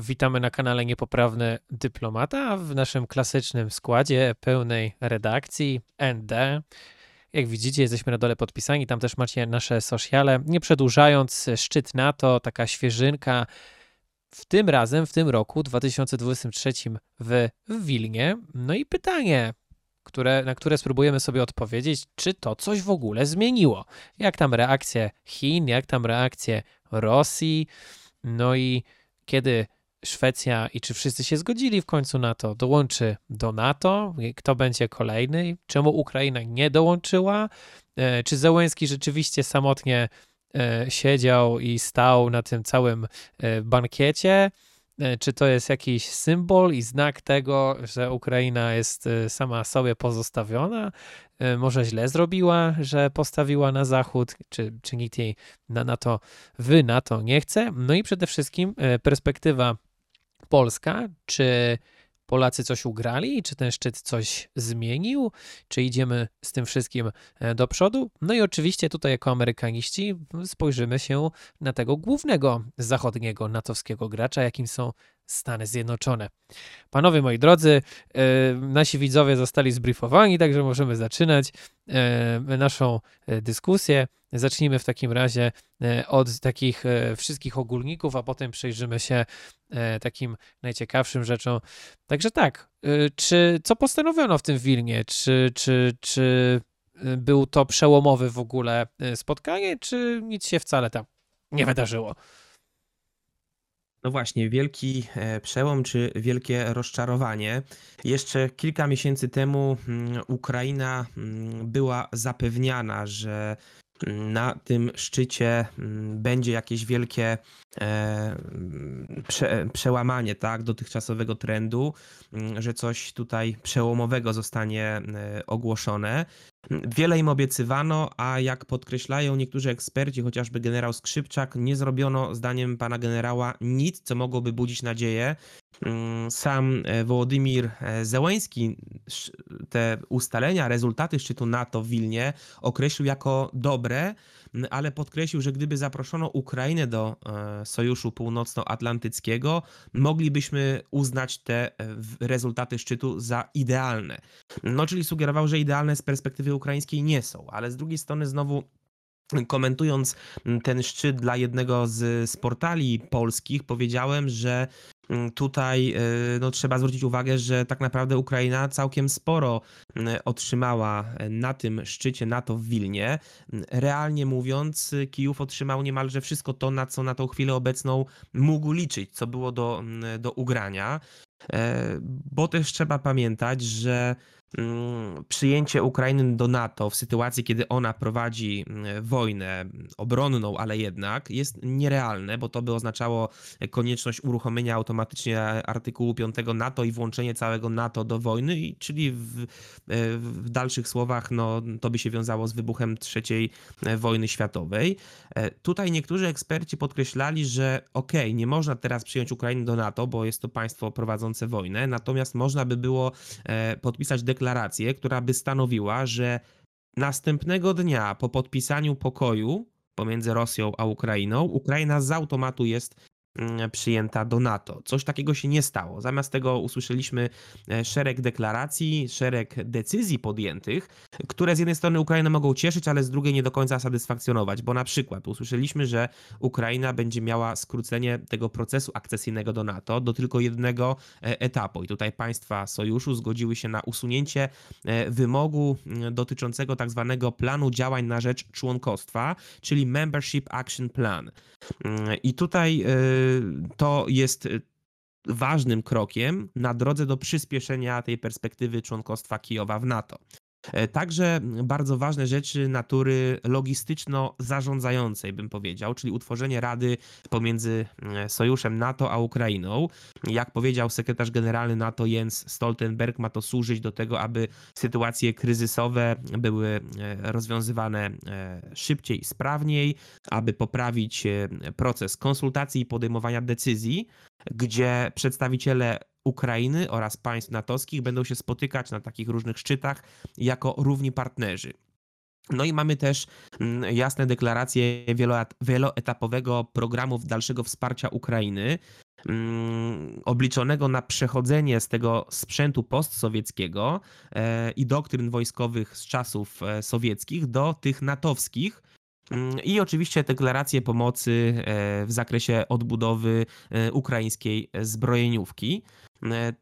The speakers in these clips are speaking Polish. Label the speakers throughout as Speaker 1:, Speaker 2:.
Speaker 1: Witamy na kanale Niepoprawny Dyplomata w naszym klasycznym składzie pełnej redakcji ND. Jak widzicie, jesteśmy na dole podpisani, tam też macie nasze sociale. Nie przedłużając, szczyt NATO, taka świeżynka. W tym razem, w tym roku 2023 w, w Wilnie. No i pytanie, które, na które spróbujemy sobie odpowiedzieć, czy to coś w ogóle zmieniło. Jak tam reakcje Chin, jak tam reakcje Rosji, no i kiedy Szwecja i czy wszyscy się zgodzili w końcu na to, dołączy do NATO, kto będzie kolejny, czemu Ukraina nie dołączyła, e, czy Zełenski rzeczywiście samotnie e, siedział i stał na tym całym e, bankiecie, czy to jest jakiś symbol i znak tego, że Ukraina jest sama sobie pozostawiona? Może źle zrobiła, że postawiła na Zachód, czy, czy nikt jej na NATO, wy NATO nie chce? No i przede wszystkim perspektywa Polska, czy Polacy coś ugrali, czy ten szczyt coś zmienił, czy idziemy z tym wszystkim e, do przodu. No i oczywiście tutaj jako Amerykaniści spojrzymy się na tego głównego zachodniego natowskiego gracza, jakim są Stany Zjednoczone. Panowie moi drodzy, e, nasi widzowie zostali zbriefowani, także możemy zaczynać e, naszą dyskusję. Zacznijmy w takim razie od takich wszystkich ogólników, a potem przejrzymy się takim najciekawszym rzeczom. Także tak, czy co postanowiono w tym Wilnie? Czy, czy, czy był to przełomowy w ogóle spotkanie, czy nic się wcale tam nie wydarzyło?
Speaker 2: No właśnie, wielki e, przełom czy wielkie rozczarowanie. Jeszcze kilka miesięcy temu mm, Ukraina mm, była zapewniana, że mm, na tym szczycie będzie jakieś wielkie e, prze, przełamanie tak, dotychczasowego trendu, że coś tutaj przełomowego zostanie e, ogłoszone. Wiele im obiecywano, a jak podkreślają niektórzy eksperci, chociażby generał Skrzypczak, nie zrobiono, zdaniem pana generała, nic, co mogłoby budzić nadzieję. Mm, sam e, Wołodymir e, Zełęński te ustalenia, rezultaty szczytu NATO w Wilnie określił jako dobre, ale podkreślił, że gdyby zaproszono Ukrainę do e, Sojuszu Północnoatlantyckiego, moglibyśmy uznać te rezultaty szczytu za idealne. No, czyli sugerował, że idealne z perspektywy ukraińskiej nie są, ale z drugiej strony znowu komentując ten szczyt dla jednego z, z portali polskich, powiedziałem, że tutaj y, no, trzeba zwrócić uwagę, że tak naprawdę Ukraina całkiem sporo mm, otrzymała na tym szczycie NATO w Wilnie. Mm, realnie mówiąc, Kijów otrzymał niemalże wszystko to, na co na tą chwilę obecną mógł liczyć, co było do, do ugrania. E, bo też trzeba pamiętać, że Mm, przyjęcie Ukrainy do NATO w sytuacji, kiedy ona prowadzi mm, wojnę obronną, ale jednak jest nierealne, bo to by oznaczało konieczność uruchomienia automatycznie artykułu 5 NATO i włączenie całego NATO do wojny, czyli w, w dalszych słowach no, to by się wiązało z wybuchem III wojny światowej. E, tutaj niektórzy eksperci podkreślali, że okej, okay, nie można teraz przyjąć Ukrainy do NATO, bo jest to państwo prowadzące wojnę, natomiast można by było e, podpisać deklarację, deklarację, która by stanowiła, że następnego dnia po podpisaniu pokoju pomiędzy Rosją a Ukrainą, Ukraina z automatu jest przyjęta do NATO. Coś takiego się nie stało. Zamiast tego usłyszeliśmy e, szereg deklaracji, szereg decyzji podjętych, które z jednej strony Ukrainę mogą cieszyć, ale z drugiej nie do końca satysfakcjonować, bo na przykład usłyszeliśmy, że Ukraina będzie miała skrócenie tego procesu akcesyjnego do NATO do tylko jednego e, etapu. I tutaj państwa sojuszu zgodziły się na usunięcie e, wymogu mm, dotyczącego tak zwanego planu działań na rzecz członkostwa, czyli Membership Action Plan. Mm, I tutaj to jest y, ważnym krokiem na drodze do przyspieszenia tej perspektywy członkostwa Kijowa w NATO. E, także bardzo ważne rzeczy natury logistyczno-zarządzającej, bym powiedział, czyli utworzenie rady pomiędzy e, sojuszem NATO a Ukrainą. Jak powiedział sekretarz generalny NATO Jens Stoltenberg, ma to służyć do tego, aby sytuacje kryzysowe były e, rozwiązywane szybciej i sprawniej, aby poprawić proces konsultacji i podejmowania decyzji, gdzie przedstawiciele Ukrainy oraz państw natowskich będą się spotykać na takich różnych szczytach jako równi partnerzy. No i mamy też mm, jasne deklaracje wieloetapowego programu dalszego wsparcia Ukrainy. mm, obliczonego na przechodzenie z tego sprzętu postsowieckiego e, i doktryn wojskowych z czasów e, sowieckich do tych natowskich. Mm, I oczywiście deklaracje pomocy e, w zakresie odbudowy ukraińskiej zbrojeniówki.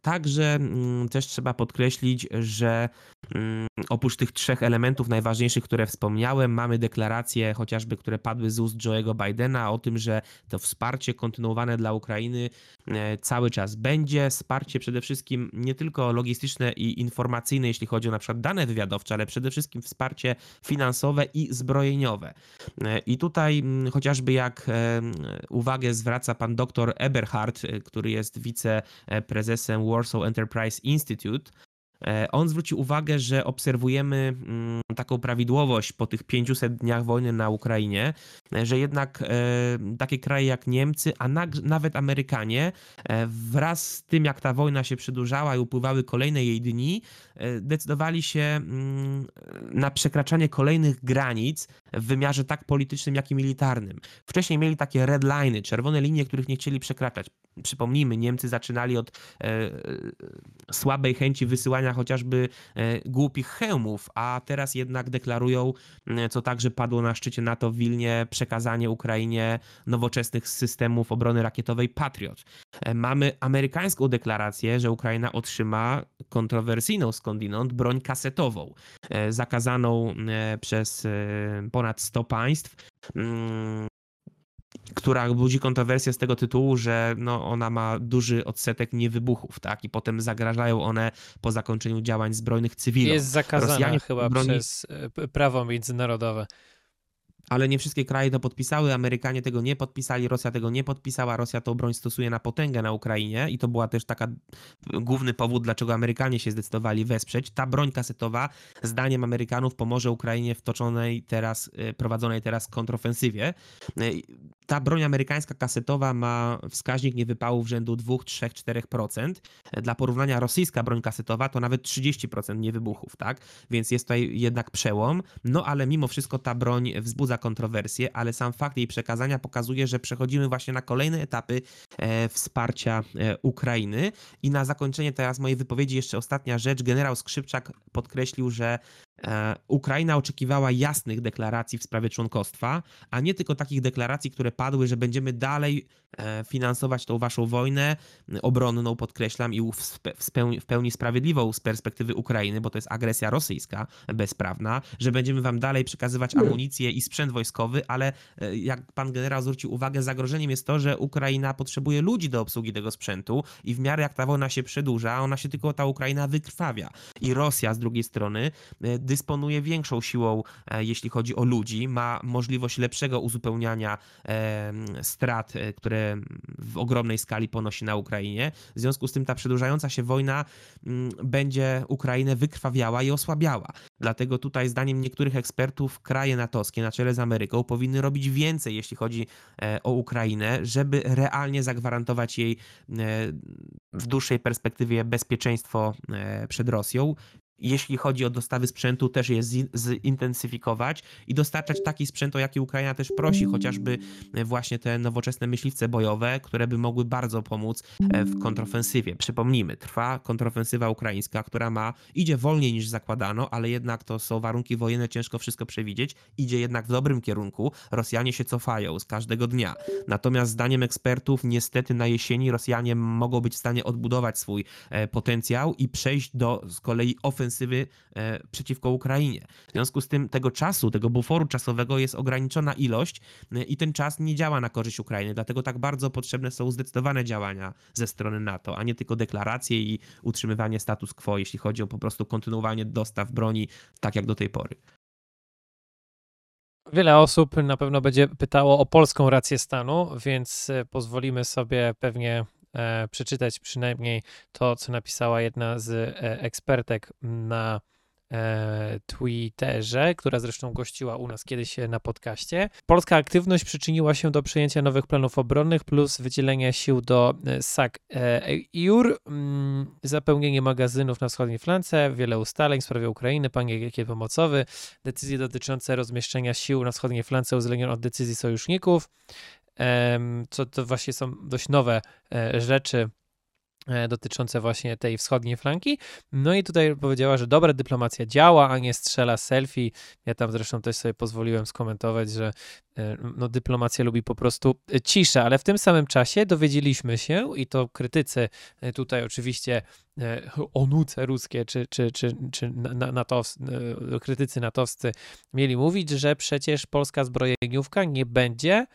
Speaker 2: Także mm, też trzeba podkreślić, że Mm, oprócz tych trzech elementów najważniejszych, które wspomniałem, mamy deklaracje chociażby, które padły z ust Joe'ego Bidena o tym, że to wsparcie kontynuowane dla Ukrainy e, cały czas będzie. Wsparcie przede wszystkim nie tylko logistyczne i informacyjne, jeśli chodzi o na przykład dane wywiadowcze, ale przede wszystkim wsparcie finansowe i zbrojeniowe. E, I tutaj mm, chociażby jak e, uwagę zwraca pan dr Eberhard, który jest wiceprezesem Warsaw Enterprise Institute, E, on zwrócił uwagę, że obserwujemy mm, taką prawidłowość po tych 500 dniach wojny na Ukrainie, e, że jednak e, takie kraje jak Niemcy, a nawet Amerykanie, wraz z tym jak ta wojna się przedłużała i upływały kolejne jej dni, decydowali się mm, na przekraczanie kolejnych granic w wymiarze tak politycznym, jak i militarnym. Wcześniej mieli takie red liny, czerwone linie, których nie chcieli przekraczać. Przypomnijmy, Niemcy zaczynali od e, słabej chęci wysyłania chociażby e, głupich hełmów, a teraz jednak deklarują, e, co także padło na szczycie NATO w Wilnie, przekazanie Ukrainie nowoczesnych systemów obrony rakietowej Patriot. E, mamy amerykańską deklarację, że Ukraina otrzyma kontrowersyjną skądinąd broń kasetową, e, zakazaną e, przez ponad 100 państw. Która budzi kontrowersję z tego tytułu, że no, ona ma duży odsetek niewybuchów, tak? I potem zagrażają one po zakończeniu działań zbrojnych cywilom.
Speaker 1: Jest zakazana Rosjanie chyba broni... przez e, prawo międzynarodowe
Speaker 2: ale nie wszystkie kraje to podpisały. Amerykanie tego nie podpisali, Rosja tego nie podpisała. Rosja tą broń stosuje na potęgę na Ukrainie i to była też taka główny powód, dlaczego Amerykanie się zdecydowali wesprzeć. Ta broń kasetowa, zdaniem Amerykanów, pomoże Ukrainie w toczonej teraz, e, prowadzonej teraz kontrofensywie. Ta broń amerykańska kasetowa ma wskaźnik niewypałów rzędu 2, 3, 4%. Dla porównania rosyjska broń kasetowa to nawet 30% niewybuchów, tak? Więc jest tutaj jednak przełom. No ale mimo wszystko ta broń wzbudza kontrowersje, ale sam fakt jej przekazania pokazuje, że przechodzimy właśnie na kolejne etapy e, wsparcia e, Ukrainy. I na zakończenie teraz mojej wypowiedzi jeszcze ostatnia rzecz. Generał Skrzypczak podkreślił, że Ukraina oczekiwała jasnych deklaracji w sprawie członkostwa, a nie tylko takich deklaracji, które padły, że będziemy dalej e, finansować tą waszą wojnę obronną, podkreślam, i w pełni sprawiedliwą z perspektywy Ukrainy, bo to jest agresja rosyjska bezprawna, że będziemy wam dalej przekazywać amunicję i sprzęt wojskowy, ale e, jak pan generał zwrócił uwagę, zagrożeniem jest to, że Ukraina potrzebuje ludzi do obsługi tego sprzętu i w miarę jak ta wojna się przedłuża, ona się tylko ta Ukraina wykrwawia. I Rosja z drugiej strony dysponuje większą siłą, e, jeśli chodzi o ludzi, ma możliwość lepszego uzupełniania strat, e, które w ogromnej skali ponosi na Ukrainie. W związku z tym ta przedłużająca się wojna mm, będzie Ukrainę wykrwawiała i osłabiała. Dlatego tutaj, zdaniem niektórych ekspertów, kraje natowskie na czele z Ameryką powinny robić więcej, jeśli chodzi e, o Ukrainę, żeby realnie zagwarantować jej w dłuższej perspektywie bezpieczeństwo przed Rosją jeśli chodzi o dostawy sprzętu, też je zintensyfikować i dostarczać taki sprzęt, o jaki Ukraina też prosi, chociażby e, właśnie te nowoczesne myśliwce bojowe, które by mogły bardzo pomóc e, w kontrofensywie. Przypomnijmy, trwa kontrofensywa ukraińska, która ma, idzie wolniej niż zakładano, ale jednak to są warunki wojenne, ciężko wszystko przewidzieć, idzie jednak w dobrym kierunku. Rosjanie się cofają z każdego dnia. Natomiast zdaniem ekspertów, niestety na jesieni Rosjanie mogą być w stanie odbudować swój e, potencjał i przejść do z kolei ofensywy ofensywy e, przeciwko Ukrainie. W związku z tym tego czasu, tego buforu czasowego jest ograniczona ilość e, i ten czas nie działa na korzyść Ukrainy. Dlatego tak bardzo potrzebne są zdecydowane działania ze strony NATO, a nie tylko deklaracje i utrzymywanie status quo, jeśli chodzi o po prostu kontynuowanie dostaw broni tak jak do tej pory.
Speaker 1: Wiele osób na pewno będzie pytało o polską rację stanu, więc e, pozwolimy sobie pewnie przeczytać przynajmniej to, co napisała jedna z e, ekspertek na e, Twitterze, która zresztą gościła u nas kiedyś na podcaście. Polska aktywność przyczyniła się do przyjęcia nowych planów obronnych plus wydzielenia sił do e, SAC-EUR, mm, zapełnienie magazynów na wschodniej flance, wiele ustaleń w sprawie Ukrainy, pakiet pomocowy, decyzje dotyczące rozmieszczenia sił na wschodniej flance uwzględniono od decyzji sojuszników, co to właśnie są dość nowe e, rzeczy e, dotyczące właśnie tej wschodniej flanki. No i tutaj powiedziała, że dobra dyplomacja działa, a nie strzela selfie. Ja tam zresztą też sobie pozwoliłem skomentować, że e, no, dyplomacja lubi po prostu ciszę, ale w tym samym czasie dowiedzieliśmy się, i to krytycy tutaj oczywiście onuce ruskie, czy, czy, czy, czy natowscy, krytycy natowscy mieli mówić, że przecież polska zbrojeniówka nie będzie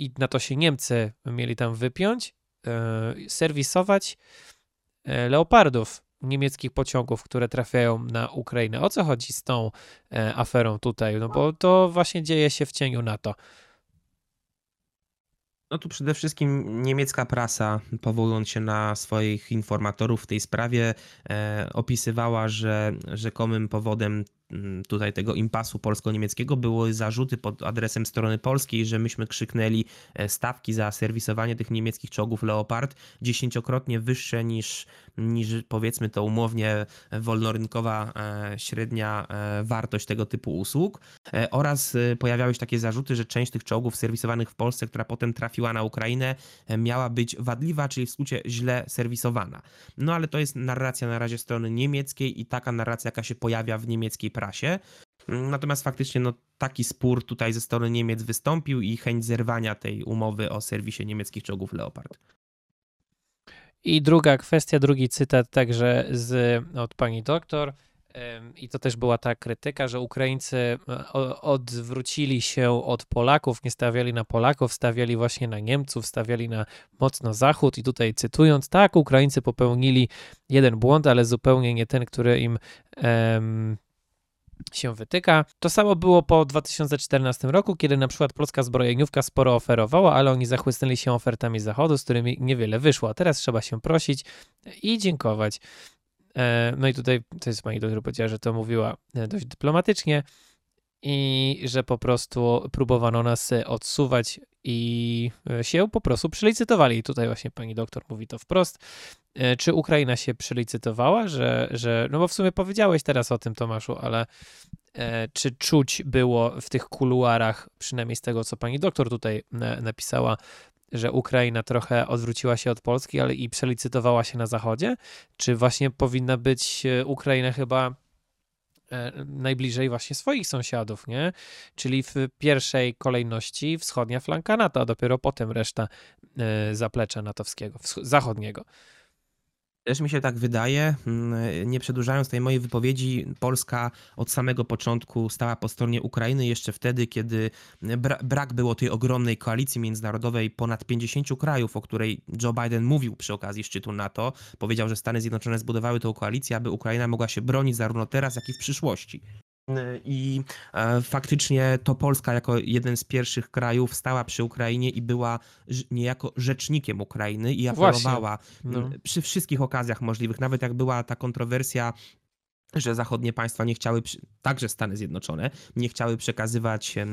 Speaker 1: i na to się Niemcy mieli tam wypiąć, e, serwisować e, leopardów niemieckich pociągów, które trafiają na Ukrainę. O co chodzi z tą e, aferą tutaj? No bo to właśnie dzieje się w cieniu NATO.
Speaker 2: No tu przede wszystkim niemiecka prasa, powołując się na swoich informatorów w tej sprawie, e, opisywała, że rzekomym powodem tutaj tego impasu polsko-niemieckiego były zarzuty pod adresem strony polskiej, że myśmy krzyknęli e, stawki za serwisowanie tych niemieckich czołgów Leopard dziesięciokrotnie wyższe niż, niż powiedzmy to umownie wolnorynkowa e, średnia e, wartość tego typu usług oraz pojawiały się takie zarzuty, że część tych czołgów serwisowanych w Polsce, która potem trafiła na Ukrainę, miała być wadliwa, czyli w skrócie źle serwisowana. No ale to jest narracja na razie strony niemieckiej i taka narracja, jaka się pojawia w niemieckiej prasie. Natomiast faktycznie no, taki spór tutaj ze strony Niemiec wystąpił i chęć zerwania tej umowy o serwisie niemieckich czołgów Leopard.
Speaker 1: I druga kwestia, drugi cytat także z, od pani doktor. I to też była ta krytyka, że Ukraińcy e, odwrócili się od Polaków, nie stawiali na Polaków, stawiali właśnie na Niemców, stawiali na mocno Zachód. I tutaj cytując, tak, Ukraińcy popełnili jeden błąd, ale zupełnie nie ten, który im um, się wytyka. To samo było po 2014 roku, kiedy na przykład polska zbrojeniówka sporo oferowała, ale oni zachłysnęli się ofertami Zachodu, z którymi niewiele wyszło. A teraz trzeba się prosić i dziękować. E, no i tutaj to jest pani doktor powiedziała, że to mówiła e, dość dyplomatycznie i że po prostu próbowano nas odsuwać i e, się po prostu przelicytowali. I tutaj właśnie pani doktor mówi to wprost. Czy Ukraina się przelicytowała, że, że no bo w sumie powiedziałeś teraz o tym, Tomaszu, ale czy czuć było w tych kuluarach, przynajmniej z tego, co pani doktor tutaj napisała, że Ukraina trochę odwróciła się od Polski, ale i przelicytowała się na zachodzie? Czy właśnie powinna być e, Ukraina chyba e, najbliżej właśnie swoich sąsiadów, nie? Czyli w pierwszej kolejności wschodnia flanka NATO, a dopiero potem reszta e, zaplecza natowskiego, zachodniego.
Speaker 2: Też mi się tak wydaje, mm, nie przedłużając tej mojej wypowiedzi, Polska od samego początku stała po stronie Ukrainy, jeszcze wtedy, kiedy brak było tej ogromnej koalicji międzynarodowej ponad 50 krajów, o której Joe Biden mówił przy okazji szczytu NATO. Powiedział, że Stany Zjednoczone zbudowały tę koalicję, aby Ukraina mogła się bronić zarówno teraz, jak i w przyszłości. I e, faktycznie to Polska jako jeden z pierwszych krajów stała przy Ukrainie i była niejako rzecznikiem Ukrainy i apelowała no. przy wszystkich okazjach możliwych, nawet jak była ta kontrowersja że zachodnie państwa nie chciały, także Stany Zjednoczone, nie chciały przekazywać e,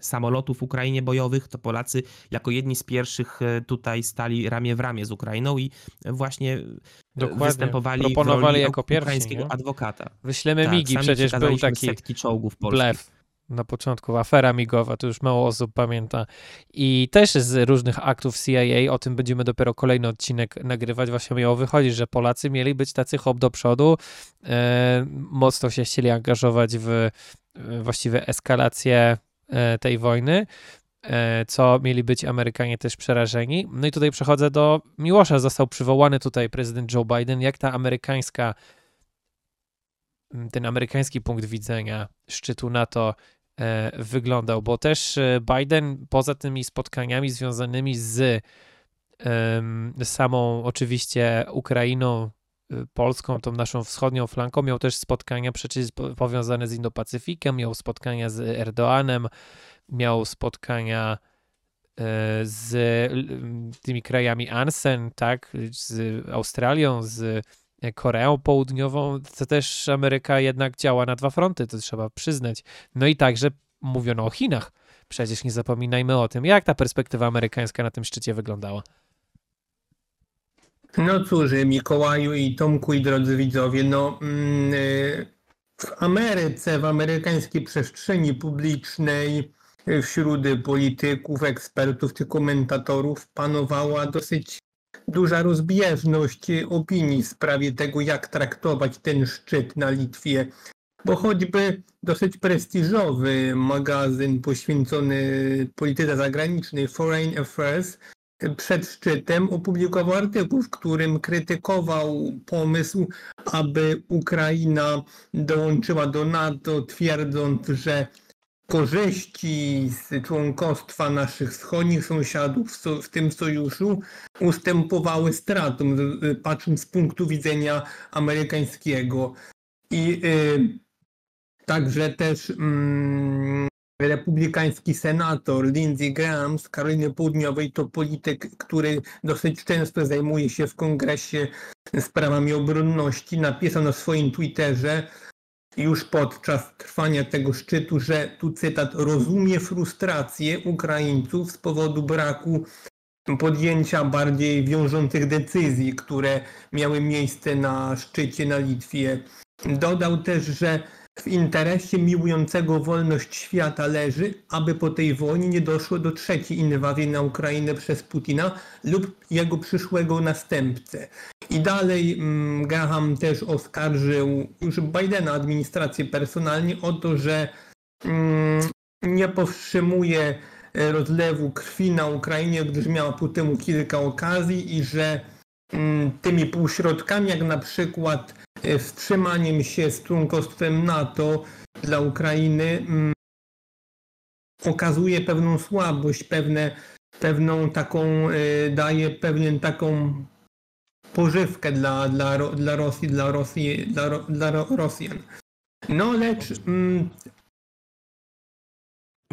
Speaker 2: samolotów Ukrainie bojowych, to Polacy jako jedni z pierwszych e, tutaj stali ramię w ramię z Ukrainą i właśnie e, Dokładnie. występowali
Speaker 1: Proponowali jako pierwsi,
Speaker 2: ukraińskiego nie? adwokata.
Speaker 1: Wyślemy tak, migi, przecież był taki
Speaker 2: setki czołgów polskich. Blef
Speaker 1: na początku, afera migowa, to już mało osób pamięta. I też z różnych aktów CIA, o tym będziemy dopiero kolejny odcinek nagrywać, właśnie miało wychodzić, że Polacy mieli być tacy hop do przodu, e, mocno się chcieli angażować w e, właściwie eskalację e, tej wojny, e, co mieli być Amerykanie też przerażeni. No i tutaj przechodzę do Miłosza, został przywołany tutaj prezydent Joe Biden, jak ta amerykańska ten amerykański punkt widzenia szczytu NATO wyglądał, bo też e, Biden poza tymi spotkaniami związanymi z samą oczywiście Ukrainą, e, Polską, tą naszą wschodnią flanką, miał też spotkania przecież powiązane z Indo-Pacyfikiem, miał spotkania z Erdoanem, miał spotkania z tymi krajami ANSEN, tak, z Australią, z Koreą Południową, to też Ameryka jednak działa na dwa fronty, to trzeba przyznać. No i także mówiono o Chinach. Przecież nie zapominajmy o tym, jak ta perspektywa amerykańska na tym szczycie wyglądała.
Speaker 3: No cóż, Mikołaju i Tomku i drodzy widzowie, no mm, y, w Ameryce, w amerykańskiej przestrzeni publicznej wśród polityków, ekspertów czy komentatorów panowała dosyć duża rozbieżność opinii w sprawie tego, jak traktować ten szczyt na Litwie. Bo choćby dosyć prestiżowy magazyn poświęcony polityce zagranicznej Foreign Affairs przed szczytem opublikował artykuł, w którym krytykował pomysł, aby Ukraina dołączyła do NATO, twierdząc, że korzyści z członkostwa naszych wschodnich sąsiadów w tym sojuszu ustępowały stratom, patrząc z punktu widzenia amerykańskiego. I y, także też mm, republikański senator Lindsey Graham z Karoliny Południowej to polityk, który dosyć często zajmuje się w kongresie sprawami obronności. Napisał na swoim Twitterze już podczas trwania tego szczytu, że tu cytat rozumie frustrację Ukraińców z powodu braku podjęcia bardziej wiążących decyzji, które miały miejsce na szczycie na Litwie. Dodał też, że w interesie miłującego wolność świata leży, aby po tej wojnie nie doszło do trzeciej inwazji na Ukrainę przez Putina lub jego przyszłego następcę. I dalej mm, Graham też oskarżył już Bidena, administrację personalnie o to, że mm, nie powstrzymuje rozlewu krwi na Ukrainie, gdyż miała po temu kilka okazji i że tymi półśrodkami, jak na przykład E, wstrzymaniem się z członkostwem NATO dla Ukrainy mm, okazuje pewną słabość, pewne, pewną taką, e, daje pewien taką pożywkę dla, dla, dla Rosji, dla, Rosji, dla, dla Rosjan. No lecz mm,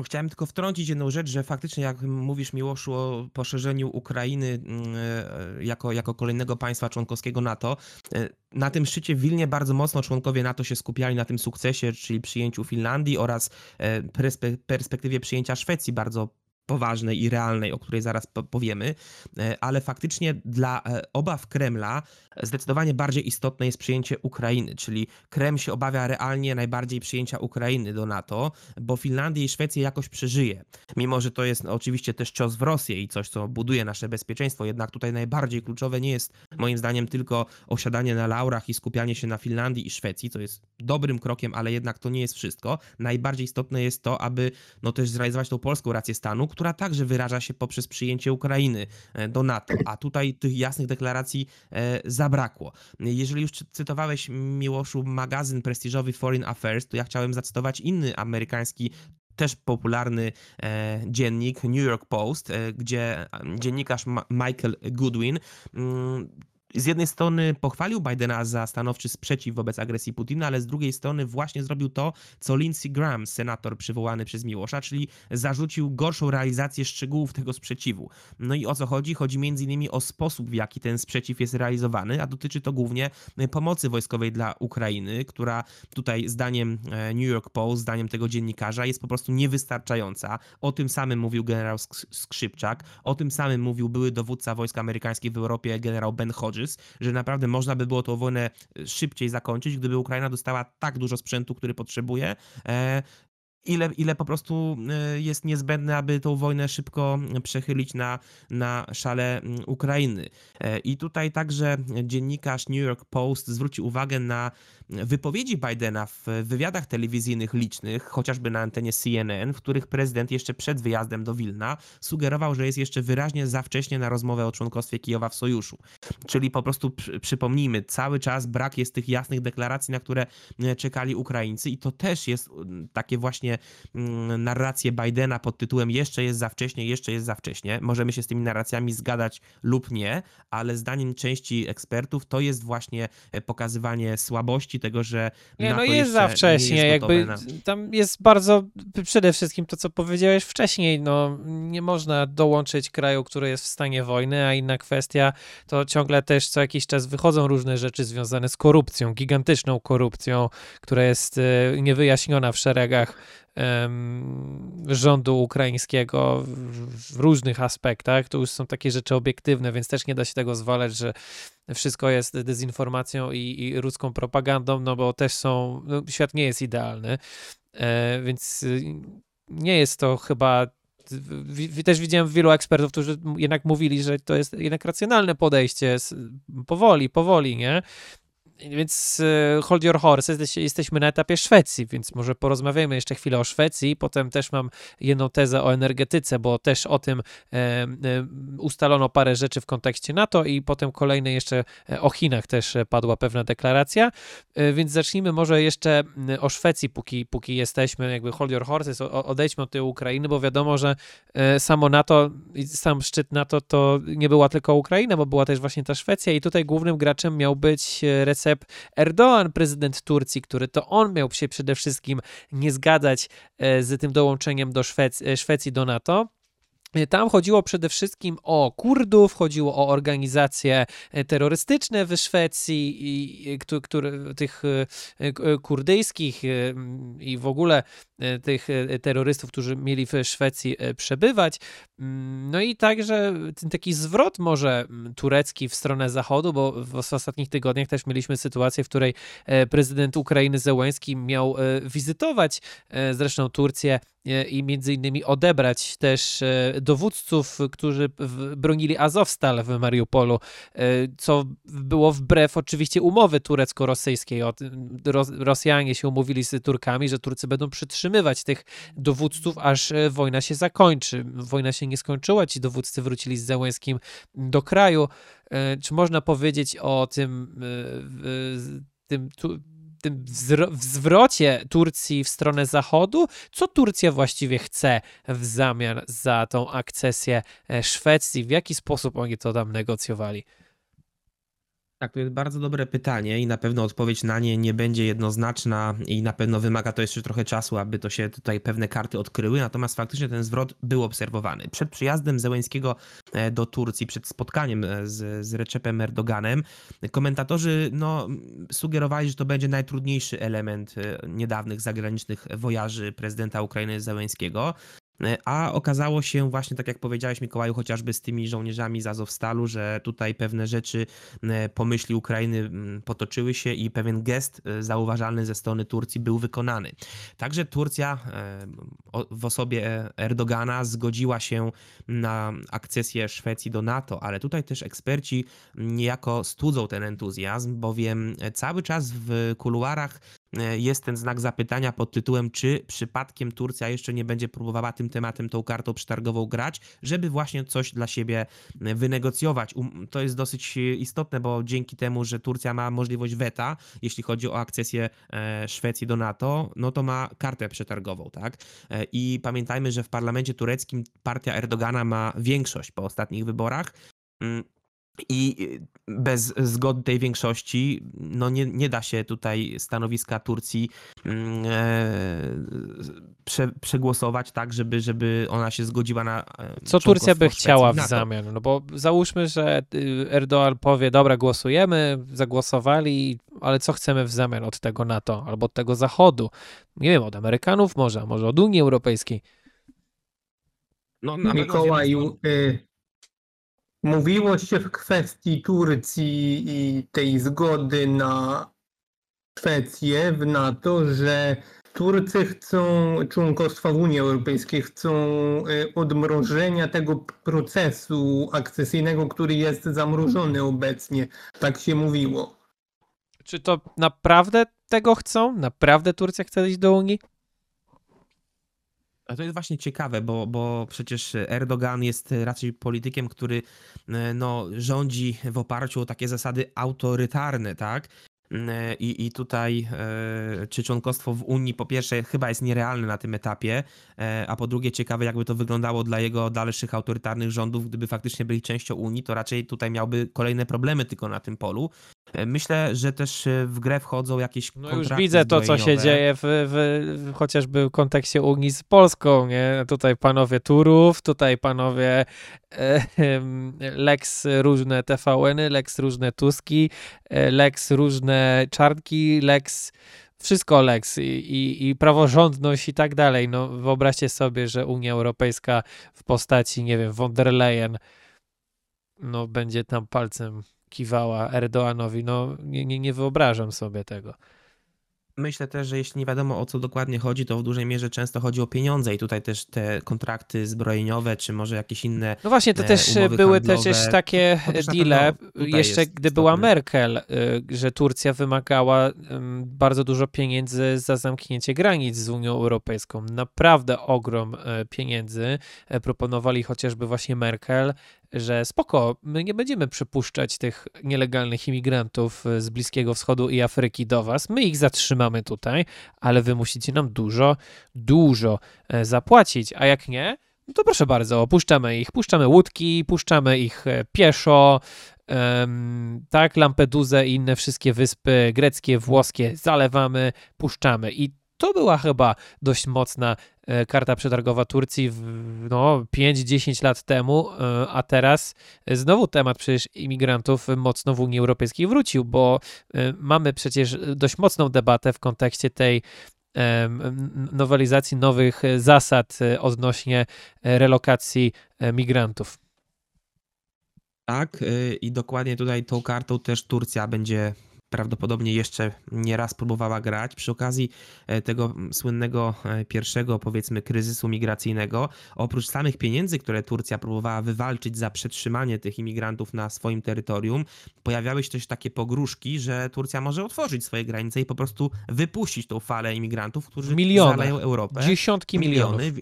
Speaker 2: Chciałem tylko wtrącić jedną rzecz, że faktycznie jak mówisz Miłoszu o poszerzeniu Ukrainy mm, e, jako, jako kolejnego państwa członkowskiego NATO, e, na tym szczycie w Wilnie bardzo mocno członkowie NATO się skupiali na tym sukcesie, czyli przyjęciu Finlandii oraz e, perspektywie przyjęcia Szwecji. Bardzo poważnej i realnej, o której zaraz powiemy, ale faktycznie dla obaw Kremla zdecydowanie bardziej istotne jest przyjęcie Ukrainy, czyli Kreml się obawia realnie najbardziej przyjęcia Ukrainy do NATO, bo Finlandia i Szwecja jakoś przeżyje. Mimo, że to jest oczywiście też cios w Rosję i coś, co buduje nasze bezpieczeństwo, jednak tutaj najbardziej kluczowe nie jest moim zdaniem tylko osiadanie na laurach i skupianie się na Finlandii i Szwecji, co jest dobrym krokiem, ale jednak to nie jest wszystko. Najbardziej istotne jest to, aby no też zrealizować tą polską rację stanu, która także wyraża się poprzez przyjęcie Ukrainy e, do NATO, a tutaj tych jasnych deklaracji e, zabrakło. Jeżeli już cytowałeś, Miłoszu, magazyn prestiżowy Foreign Affairs, to ja chciałem zacytować inny amerykański też popularny e, dziennik New York Post, e, gdzie dziennikarz Ma Michael Goodwin mm, z jednej strony pochwalił Bidena za stanowczy sprzeciw wobec agresji Putina, ale z drugiej strony właśnie zrobił to, co Lindsey Graham, senator przywołany przez Miłosza, czyli zarzucił gorszą realizację szczegółów tego sprzeciwu. No i o co chodzi? Chodzi m.in. o sposób, w jaki ten sprzeciw jest realizowany, a dotyczy to głównie pomocy wojskowej dla Ukrainy, która tutaj zdaniem e, New York Post, zdaniem tego dziennikarza jest po prostu niewystarczająca. O tym samym mówił generał Skrzypczak, o tym samym mówił były dowódca wojsk amerykańskich w Europie generał Ben Hodges, że naprawdę można by było tą wojnę e, szybciej zakończyć, gdyby Ukraina dostała tak dużo sprzętu, który potrzebuje, e, ile, ile po prostu e, jest niezbędne, aby tą wojnę szybko przechylić na, na szale Ukrainy. I tutaj także dziennikarz New York Post zwrócił uwagę na wypowiedzi Bidena w wywiadach telewizyjnych licznych, chociażby na antenie CNN, w których prezydent jeszcze przed wyjazdem do Wilna sugerował, że jest jeszcze wyraźnie za wcześnie na rozmowę o członkostwie Kijowa w sojuszu. Czyli po prostu przypomnijmy, cały czas brak jest tych jasnych deklaracji, na które e, czekali Ukraińcy i to też jest takie właśnie narracje Bidena pod tytułem jeszcze jest za wcześnie, jeszcze jest za wcześnie. Możemy się z tymi narracjami zgadać lub nie, ale zdaniem części ekspertów to jest właśnie e, pokazywanie słabości tego, że.
Speaker 1: Nie, no jest za wcześnie, jest jakby na... tam jest bardzo, przede wszystkim to, co powiedziałeś wcześniej, no nie można dołączyć kraju, który jest w stanie wojny, a inna kwestia to ciągle też co jakiś czas wychodzą różne rzeczy związane z korupcją, gigantyczną korupcją, która jest e, niewyjaśniona w szeregach rządu ukraińskiego w różnych aspektach. To już są takie rzeczy obiektywne, więc też nie da się tego zwalać, że wszystko jest dezinformacją i, i ruską propagandą, no bo też są, no, świat nie jest idealny, e, więc y, nie jest to chyba też widziałem wielu ekspertów, którzy jednak mówili, że to jest jednak racjonalne podejście, powoli, powoli, nie? Więc e, hold your horses, jesteśmy na etapie Szwecji, więc może porozmawiamy jeszcze chwilę o Szwecji. Potem też mam jedną tezę o energetyce, bo też o tym e, e, ustalono parę rzeczy w kontekście NATO i potem kolejne jeszcze o Chinach też padła pewna deklaracja. Więc zacznijmy może jeszcze o Szwecji, póki, póki jesteśmy, jakby hold your horses, odejdźmy od tej Ukrainy, bo wiadomo, że samo NATO, sam szczyt NATO to nie była tylko Ukraina, bo była też właśnie ta Szwecja i tutaj głównym graczem miał być Recep Recep Erdoğan, prezydent Turcji, który to on miał się przede wszystkim nie zgadzać e, z tym dołączeniem do e, Szwecji do NATO. Tam chodziło przede wszystkim o Kurdów, chodziło o organizacje e, terrorystyczne w Szwecji, i, które, tych kurdyjskich i w ogóle tych terrorystów, którzy mieli w Szwecji przebywać. Mm, no i także ten taki zwrot może turecki w stronę zachodu, bo w ostatnich tygodniach też mieliśmy sytuację, w której e, prezydent Ukrainy Zełenski miał e, wizytować e, zresztą Turcję i między innymi odebrać też dowódców, którzy bronili Azowstal w Mariupolu, co było wbrew oczywiście umowy turecko-rosyjskiej. Rosjanie się umówili z Turkami, że Turcy będą przytrzymywać tych dowódców, aż wojna się zakończy. Wojna się nie skończyła, ci dowódcy wrócili z Zełęskim do kraju. E, czy można powiedzieć o tym, e, tym, tym zwrocie Turcji w stronę Zachodu? Co Turcja właściwie chce w zamian za tą akcesję e, Szwecji? W jaki sposób oni to tam negocjowali?
Speaker 2: Tak, to jest bardzo dobre pytanie i na pewno odpowiedź na nie nie będzie jednoznaczna i na pewno wymaga to jeszcze trochę czasu, aby to się tutaj pewne karty odkryły. Natomiast faktycznie ten zwrot był obserwowany. Przed przyjazdem Zełęńskiego e, do Turcji, przed spotkaniem e, z, z Recepem Erdoganem, komentatorzy no, sugerowali, że to będzie najtrudniejszy element e, niedawnych zagranicznych wojaży prezydenta Ukrainy Zełęńskiego. E, a okazało się właśnie, tak jak powiedziałeś Mikołaju, chociażby z tymi żołnierzami z Azowstalu, że tutaj pewne rzeczy e, pomyśli Ukrainy potoczyły się i pewien gest e, zauważalny ze strony Turcji był wykonany. Także Turcja w osobie Erdogana zgodziła się na akcesję Szwecji do NATO, ale tutaj też eksperci niejako studzą ten entuzjazm, bowiem cały czas w kuluarach E, jest ten znak zapytania pod tytułem, czy przypadkiem Turcja jeszcze nie będzie próbowała tym tematem, tą kartą przetargową grać, żeby właśnie coś dla siebie e, wynegocjować. To jest dosyć istotne, bo dzięki temu, że Turcja ma możliwość weta, jeśli chodzi o akcesję e, Szwecji do NATO, no to ma kartę przetargową, tak? I pamiętajmy, że w parlamencie tureckim partia Erdogana ma większość po ostatnich wyborach. I y, bez zgody tej większości no nie, nie da się tutaj stanowiska Turcji mm, e, prze, przegłosować tak, żeby, żeby ona się zgodziła na.
Speaker 1: E, Co Turcja by chciała w zamian? No bo załóżmy, że y, Erdoğan powie, dobra, głosujemy, zagłosowali, ale co chcemy w zamian od tego NATO albo od tego Zachodu? Nie wiem, od Amerykanów może, a może od Unii Europejskiej.
Speaker 3: No, Mikołaj, Mówiło się w kwestii Turcji i tej zgody na Szwecję w NATO, że Turcy chcą członkostwa w Unii Europejskiej, chcą e, odmrożenia tego procesu akcesyjnego, który jest zamrożony obecnie. Tak się mówiło.
Speaker 1: Czy to naprawdę tego chcą? Naprawdę Turcja chce iść do Unii?
Speaker 2: To jest właśnie ciekawe, bo, bo przecież Erdogan jest raczej politykiem, który e, no, rządzi w oparciu o takie zasady autorytarne, tak? E, I, I tutaj e, czy członkostwo w Unii po pierwsze chyba jest nierealne na tym etapie, a po drugie ciekawe jakby to wyglądało dla jego dalszych autorytarnych rządów, gdyby faktycznie byli częścią Unii, to raczej tutaj miałby kolejne problemy tylko na tym polu. Myślę, że też e, w grę wchodzą jakieś No
Speaker 1: już widzę to, co się dzieje w, w, w, chociażby w kontekście Unii z Polską, nie? Tutaj panowie Turów, tutaj panowie e, Lex różne TVN-y, Lex różne Tuski, e, Lex różne Czarnki, Lex wszystko Lex i, i, i, praworządność i tak dalej. No wyobraźcie sobie, że Unia Europejska w postaci, nie wiem, von der Leyen no będzie tam palcem kiwała Erdoanowi. No nie, nie, nie wyobrażam sobie tego.
Speaker 2: Myślę też, że jeśli nie wiadomo o co dokładnie chodzi, to w dużej mierze często chodzi o pieniądze i tutaj też te kontrakty zbrojeniowe, czy może jakieś inne.
Speaker 1: No właśnie, to
Speaker 2: e,
Speaker 1: też
Speaker 2: umowy
Speaker 1: były
Speaker 2: handlowe,
Speaker 1: też takie
Speaker 2: też
Speaker 1: deale, jeszcze gdy była. Merkel, y, że Turcja wymagała ym, bardzo dużo pieniędzy za zamknięcie granic z Unią Europejską. Naprawdę ogrom e, pieniędzy. E, Proponowali chociażby właśnie Merkel, że spoko, my nie będziemy przypuszczać tych nielegalnych imigrantów e, z Bliskiego Wschodu i Afryki do was. My ich zatrzymamy tutaj, ale wy musicie nam dużo, dużo e, zapłacić. A jak nie, no to proszę bardzo, puszczamy ich, puszczamy łódki, puszczamy ich e, pieszo, em, tak, Lampedusę i inne wszystkie wyspy greckie, włoskie zalewamy, puszczamy. I to była chyba dość mocna e, karta przetargowa Turcji no, 5-10 lat temu, e, a teraz znowu temat przecież imigrantów mocno w Unii Europejskiej wrócił, bo e, mamy przecież dość mocną debatę w kontekście tej nowelizacji nowych zasad odnośnie relokacji migrantów.
Speaker 2: Tak, i dokładnie tutaj tą kartą też Turcja będzie prawdopodobnie jeszcze nie raz próbowała grać. Przy okazji e, tego mm, słynnego e, pierwszego, powiedzmy, kryzysu migracyjnego, oprócz samych pieniędzy, które Turcja próbowała wywalczyć za przetrzymanie tych imigrantów na swoim terytorium, pojawiały się też takie pogróżki, że Turcja może otworzyć swoje granice i po prostu wypuścić tą falę imigrantów, którzy
Speaker 1: Miliony.
Speaker 2: zaleją Europę.
Speaker 1: Dziesiątki milionów.
Speaker 2: Miliony.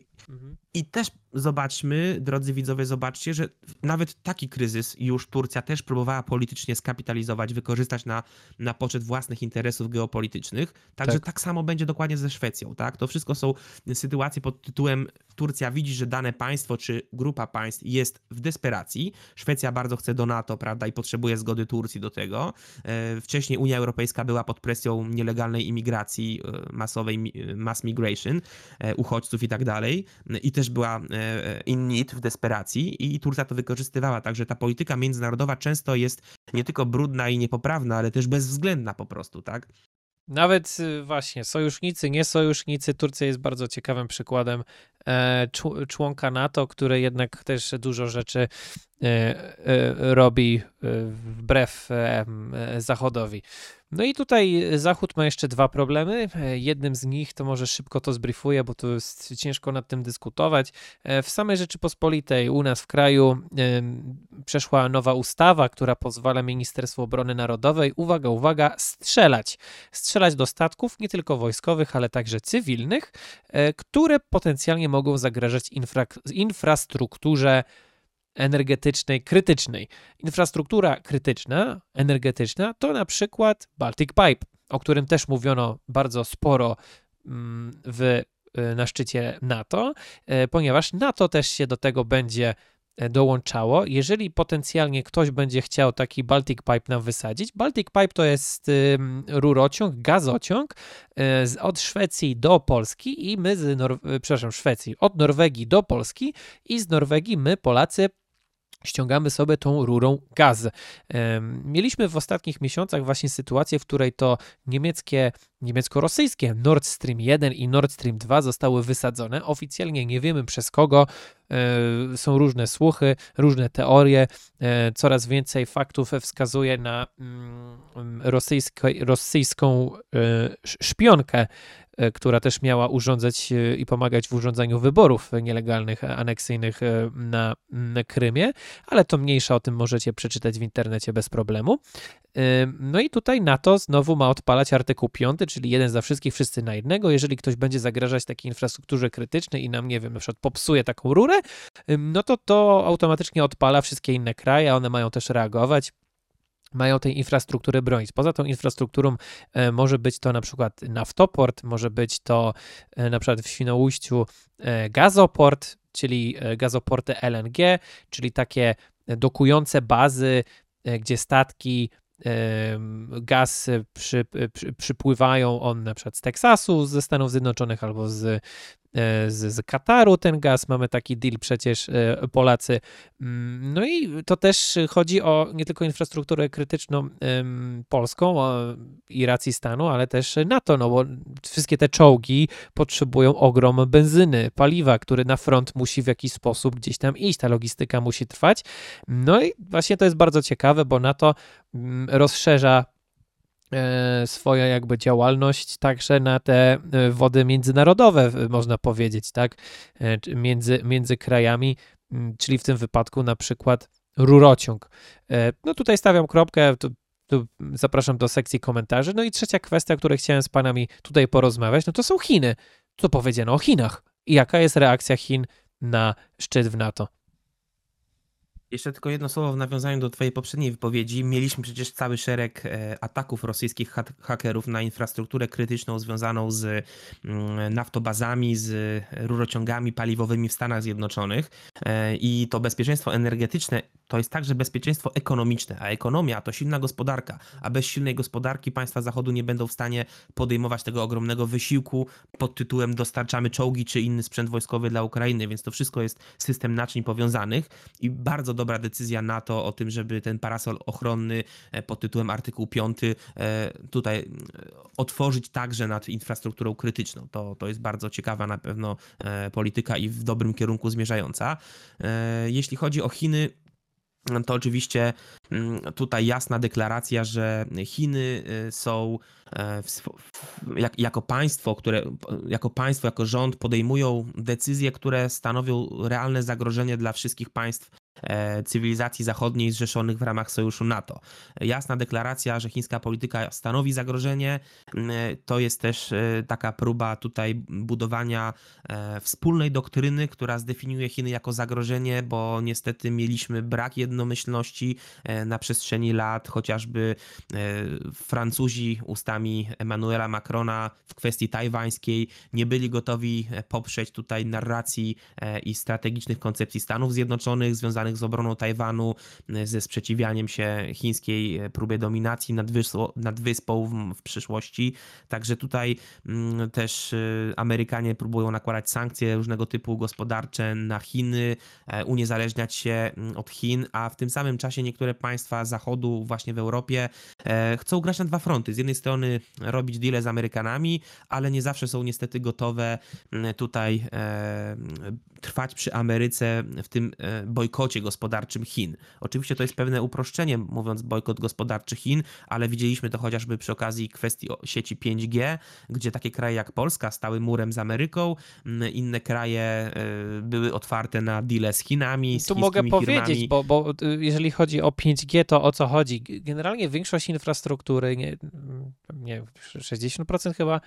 Speaker 2: I też zobaczmy, drodzy widzowie, zobaczcie, że nawet taki kryzys już Turcja też próbowała politycznie skapitalizować, wykorzystać na, na poczet własnych interesów geopolitycznych. Także
Speaker 1: Tak.
Speaker 2: tak. samo będzie dokładnie ze Szwecją. Tak? To wszystko są sytuacje pod tytułem Turcja widzi, że dane państwo czy grupa państw jest w desperacji. Szwecja bardzo chce do NATO, prawda, i potrzebuje zgody Turcji do tego. E, Wcześniej Unia Europejska była pod presją nielegalnej imigracji, e, masowej mi- mass migration, e, uchodźców i tak dalej. I też była e, in need, w desperacji i Turcja to wykorzystywała. Także ta polityka międzynarodowa często jest nie tylko brudna i niepoprawna, ale też bezwzględna po prostu, tak?
Speaker 1: Nawet y, właśnie sojusznicy, nie sojusznicy, Turcja jest bardzo ciekawym przykładem e, członka NATO, który jednak też dużo rzeczy e, e, robi e, wbrew e, e, Zachodowi. No i tutaj Zachód ma jeszcze dwa problemy. E, Jednym z nich to może szybko to zbriefuję, bo to jest ciężko nad tym dyskutować. E, W samej Rzeczypospolitej, u nas w kraju, przeszła nowa ustawa, która pozwala Ministerstwu Obrony Narodowej, uwaga, uwaga, strzelać strzelać do statków, nie tylko wojskowych, ale także cywilnych, e, które potencjalnie mogą zagrażać infra- infrastrukturze energetycznej krytycznej. Infrastruktura krytyczna, energetyczna to na przykład Baltic Pipe, o którym też mówiono bardzo sporo mm, w, e, na szczycie NATO, e, ponieważ NATO też się do tego będzie e, dołączało. Jeżeli potencjalnie ktoś będzie chciał taki Baltic Pipe nam wysadzić, Baltic Pipe to jest ym, rurociąg, gazociąg y, z- od Szwecji do Polski i my z, Nor- y, przepraszam, Szwecji, od Norwegii do Polski i z Norwegii my, Polacy, ściągamy sobie tą rurą gaz. Mieliśmy w ostatnich miesiącach właśnie sytuację, w której to niemieckie, niemiecko-rosyjskie Nord Stream 1 i Nord Stream 2 zostały wysadzone. Oficjalnie nie wiemy przez kogo. E, Są różne słuchy, różne teorie. E, Coraz więcej faktów wskazuje na mm, rosyjską e, sz- szpionkę, która też miała urządzać e, i pomagać w urządzaniu wyborów nielegalnych, e, aneksyjnych e, na, Krymie, ale to mniejsza o tym możecie przeczytać w internecie bez problemu. No i tutaj NATO znowu ma odpalać artykuł 5, czyli jeden za wszystkich, wszyscy na jednego. Jeżeli ktoś będzie zagrażać takiej infrastrukturze krytycznej i nam, nie wiem, na przykład popsuje taką rurę, no to to automatycznie odpala wszystkie inne kraje, a one mają też reagować mają tej infrastruktury bronić. Poza tą infrastrukturą e, może być to na przykład naftoport, może być to e, na przykład w Świnoujściu e, gazoport, czyli gazoporty LNG, czyli takie dokujące bazy, gdzie statki gaz przy, przy, przypływają on na przykład z Teksasu, ze Stanów Zjednoczonych albo z, z, z Kataru ten gaz, mamy taki deal przecież e, Polacy. Mm, No i to też chodzi o nie tylko infrastrukturę krytyczną polską i racji stanu, ale też NATO, no bo wszystkie te czołgi potrzebują ogrom benzyny, paliwa, który na front musi w jakiś sposób gdzieś tam iść, ta logistyka musi trwać. No i właśnie to jest bardzo ciekawe, bo NATO mm, rozszerza e, swoja jakby działalność także na te e, wody międzynarodowe, można powiedzieć, tak, między, między krajami, czyli w tym wypadku na przykład rurociąg. No tutaj stawiam kropkę, zapraszam do sekcji komentarzy. No i trzecia kwestia, o której chciałem z panami tutaj porozmawiać, no to są Chiny. Co powiedziano o Chinach i jaka jest reakcja Chin na szczyt w NATO?
Speaker 2: Jeszcze tylko jedno słowo w nawiązaniu do Twojej poprzedniej wypowiedzi. Mieliśmy przecież cały szereg e, ataków rosyjskich hakerów na infrastrukturę krytyczną związaną z mm, naftobazami, z rurociągami paliwowymi w Stanach Zjednoczonych. E, I to bezpieczeństwo energetyczne to jest także bezpieczeństwo ekonomiczne, a ekonomia to silna gospodarka, a bez silnej gospodarki państwa Zachodu nie będą w stanie podejmować tego ogromnego wysiłku pod tytułem dostarczamy czołgi czy inny sprzęt wojskowy dla Ukrainy, więc to wszystko jest system naczyń powiązanych i bardzo dobra decyzja NATO o tym, żeby ten parasol ochronny e, pod tytułem artykuł 5 e, tutaj e, otworzyć także nad infrastrukturą krytyczną. To, to jest bardzo ciekawa na pewno polityka i w dobrym kierunku zmierzająca. Jeśli chodzi o Chiny, to oczywiście mm, tutaj jasna deklaracja, że Chiny są jak, jako państwo, które jako państwo, jako rząd podejmują decyzje, które stanowią realne zagrożenie dla wszystkich państw cywilizacji zachodniej zrzeszonych w ramach sojuszu NATO. Jasna deklaracja, że chińska polityka stanowi zagrożenie, to jest też e, taka próba tutaj budowania e, wspólnej doktryny, która zdefiniuje Chiny jako zagrożenie, bo niestety mieliśmy brak jednomyślności na przestrzeni lat, chociażby Francuzi ustami Emmanuela Macrona w kwestii tajwańskiej nie byli gotowi poprzeć tutaj narracji i strategicznych koncepcji Stanów Zjednoczonych związanych związanych z obroną Tajwanu, e, ze sprzeciwianiem się chińskiej e, próbie dominacji nad, wyspą, nad wyspą w, w przyszłości. Także tutaj mm, też e, Amerykanie próbują nakładać sankcje różnego typu gospodarcze na Chiny, uniezależniać się mm, od Chin, a w tym samym czasie niektóre państwa Zachodu, właśnie w Europie, chcą grać na dwa fronty. Z jednej strony robić deale z Amerykanami, ale nie zawsze są niestety gotowe mm, tutaj trwać przy Ameryce w tym bojkocie gospodarczym Chin. Oczywiście to jest pewne uproszczenie, mówiąc bojkot gospodarczy Chin, ale widzieliśmy to chociażby przy okazji kwestii sieci 5G, gdzie takie kraje jak Polska stały murem z Ameryką, mm, inne kraje e, były otwarte na deale z Chinami. Z
Speaker 1: tu mogę powiedzieć,
Speaker 2: firmami.
Speaker 1: bo, bo y, jeżeli chodzi o 5G, to o co chodzi? Generalnie większość infrastruktury, nie, nie 60% chyba,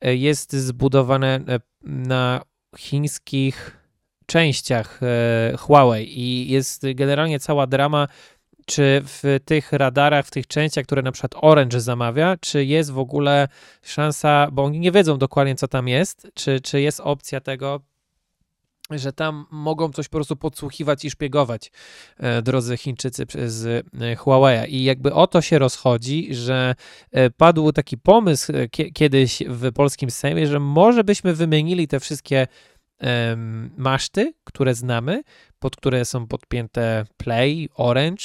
Speaker 1: e, jest zbudowane na chińskich częściach e, Huawei i jest generalnie cała drama, czy w tych radarach, w tych częściach, które na przykład Orange zamawia, czy jest w ogóle szansa, bo oni nie wiedzą dokładnie, co tam jest, czy, czy jest opcja tego, że tam mogą coś po prostu podsłuchiwać i szpiegować, e, drodzy Chińczycy, przez e, Huawei. I jakby o to się rozchodzi, że padł taki pomysł kiedyś w polskim Sejmie, że może byśmy wymienili te wszystkie maszty, które znamy, pod które są podpięte Play, Orange.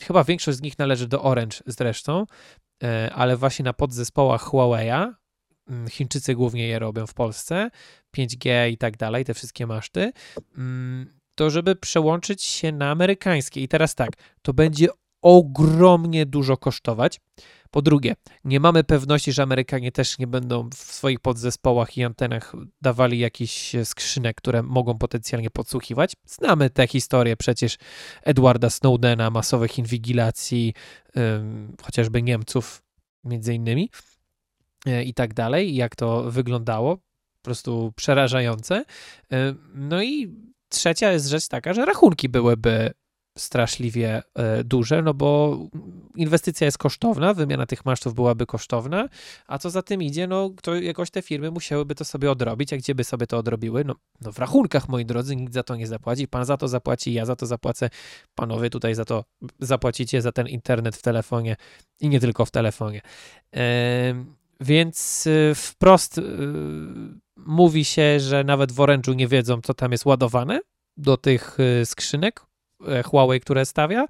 Speaker 1: Chyba większość z nich należy do Orange zresztą, e, ale właśnie na podzespołach Huawei'a, mm, Chińczycy głównie je robią w Polsce, 5G i tak dalej, te wszystkie maszty, mm, to żeby przełączyć się na amerykańskie. I teraz tak, to będzie ogromnie dużo kosztować. Po drugie, nie mamy pewności, że Amerykanie też nie będą w swoich podzespołach i antenach dawali jakichś skrzynek, które mogą potencjalnie podsłuchiwać. Znamy tę historię przecież Edwarda Snowdena, masowych inwigilacji, chociażby Niemców między innymi e, i tak dalej, jak to wyglądało. Po prostu przerażające. No i trzecia jest rzecz taka, że rachunki byłyby straszliwie e, duże, no bo inwestycja jest kosztowna, wymiana tych masztów byłaby kosztowna, a co za tym idzie, no to jakoś te firmy musiałyby to sobie odrobić, a gdzie by sobie to odrobiły? No, no w rachunkach, moi drodzy, nikt za to nie zapłaci, pan za to zapłaci, ja za to zapłacę, panowie tutaj za to zapłacicie za ten internet w telefonie i nie tylko w telefonie. więc y, wprost mówi się, że nawet w Orange'u nie wiedzą, co tam jest ładowane do tych skrzynek, E, Huawei, które stawia,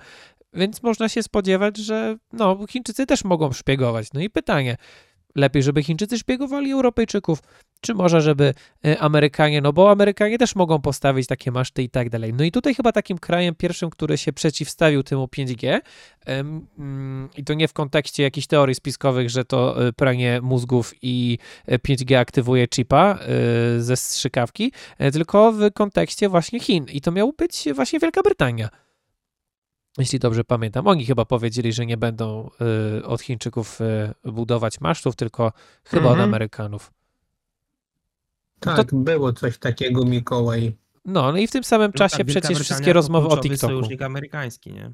Speaker 1: więc można się spodziewać, że no, Chińczycy też mogą szpiegować. No i pytanie, Lepiej, żeby Chińczycy szpiegowali Europejczyków, czy może, żeby e, Amerykanie, no bo Amerykanie też mogą postawić takie maszty i tak dalej. No i tutaj chyba takim krajem pierwszym, który się przeciwstawił temu 5G, mm, i to nie w kontekście jakichś teorii spiskowych, że to e, pranie mózgów i 5G aktywuje chipa ze strzykawki, tylko w kontekście właśnie Chin. I to miał być właśnie Wielka Brytania jeśli dobrze pamiętam. Oni chyba powiedzieli, że nie będą y, od Chińczyków y, budować masztów, tylko chyba mhm. od Amerykanów.
Speaker 3: Tak, to... było coś takiego, Mikołaj.
Speaker 1: No, no i w tym samym no czasie tak, przecież wszystkie rozmowy o TikToku.
Speaker 2: sojusznik amerykański, nie?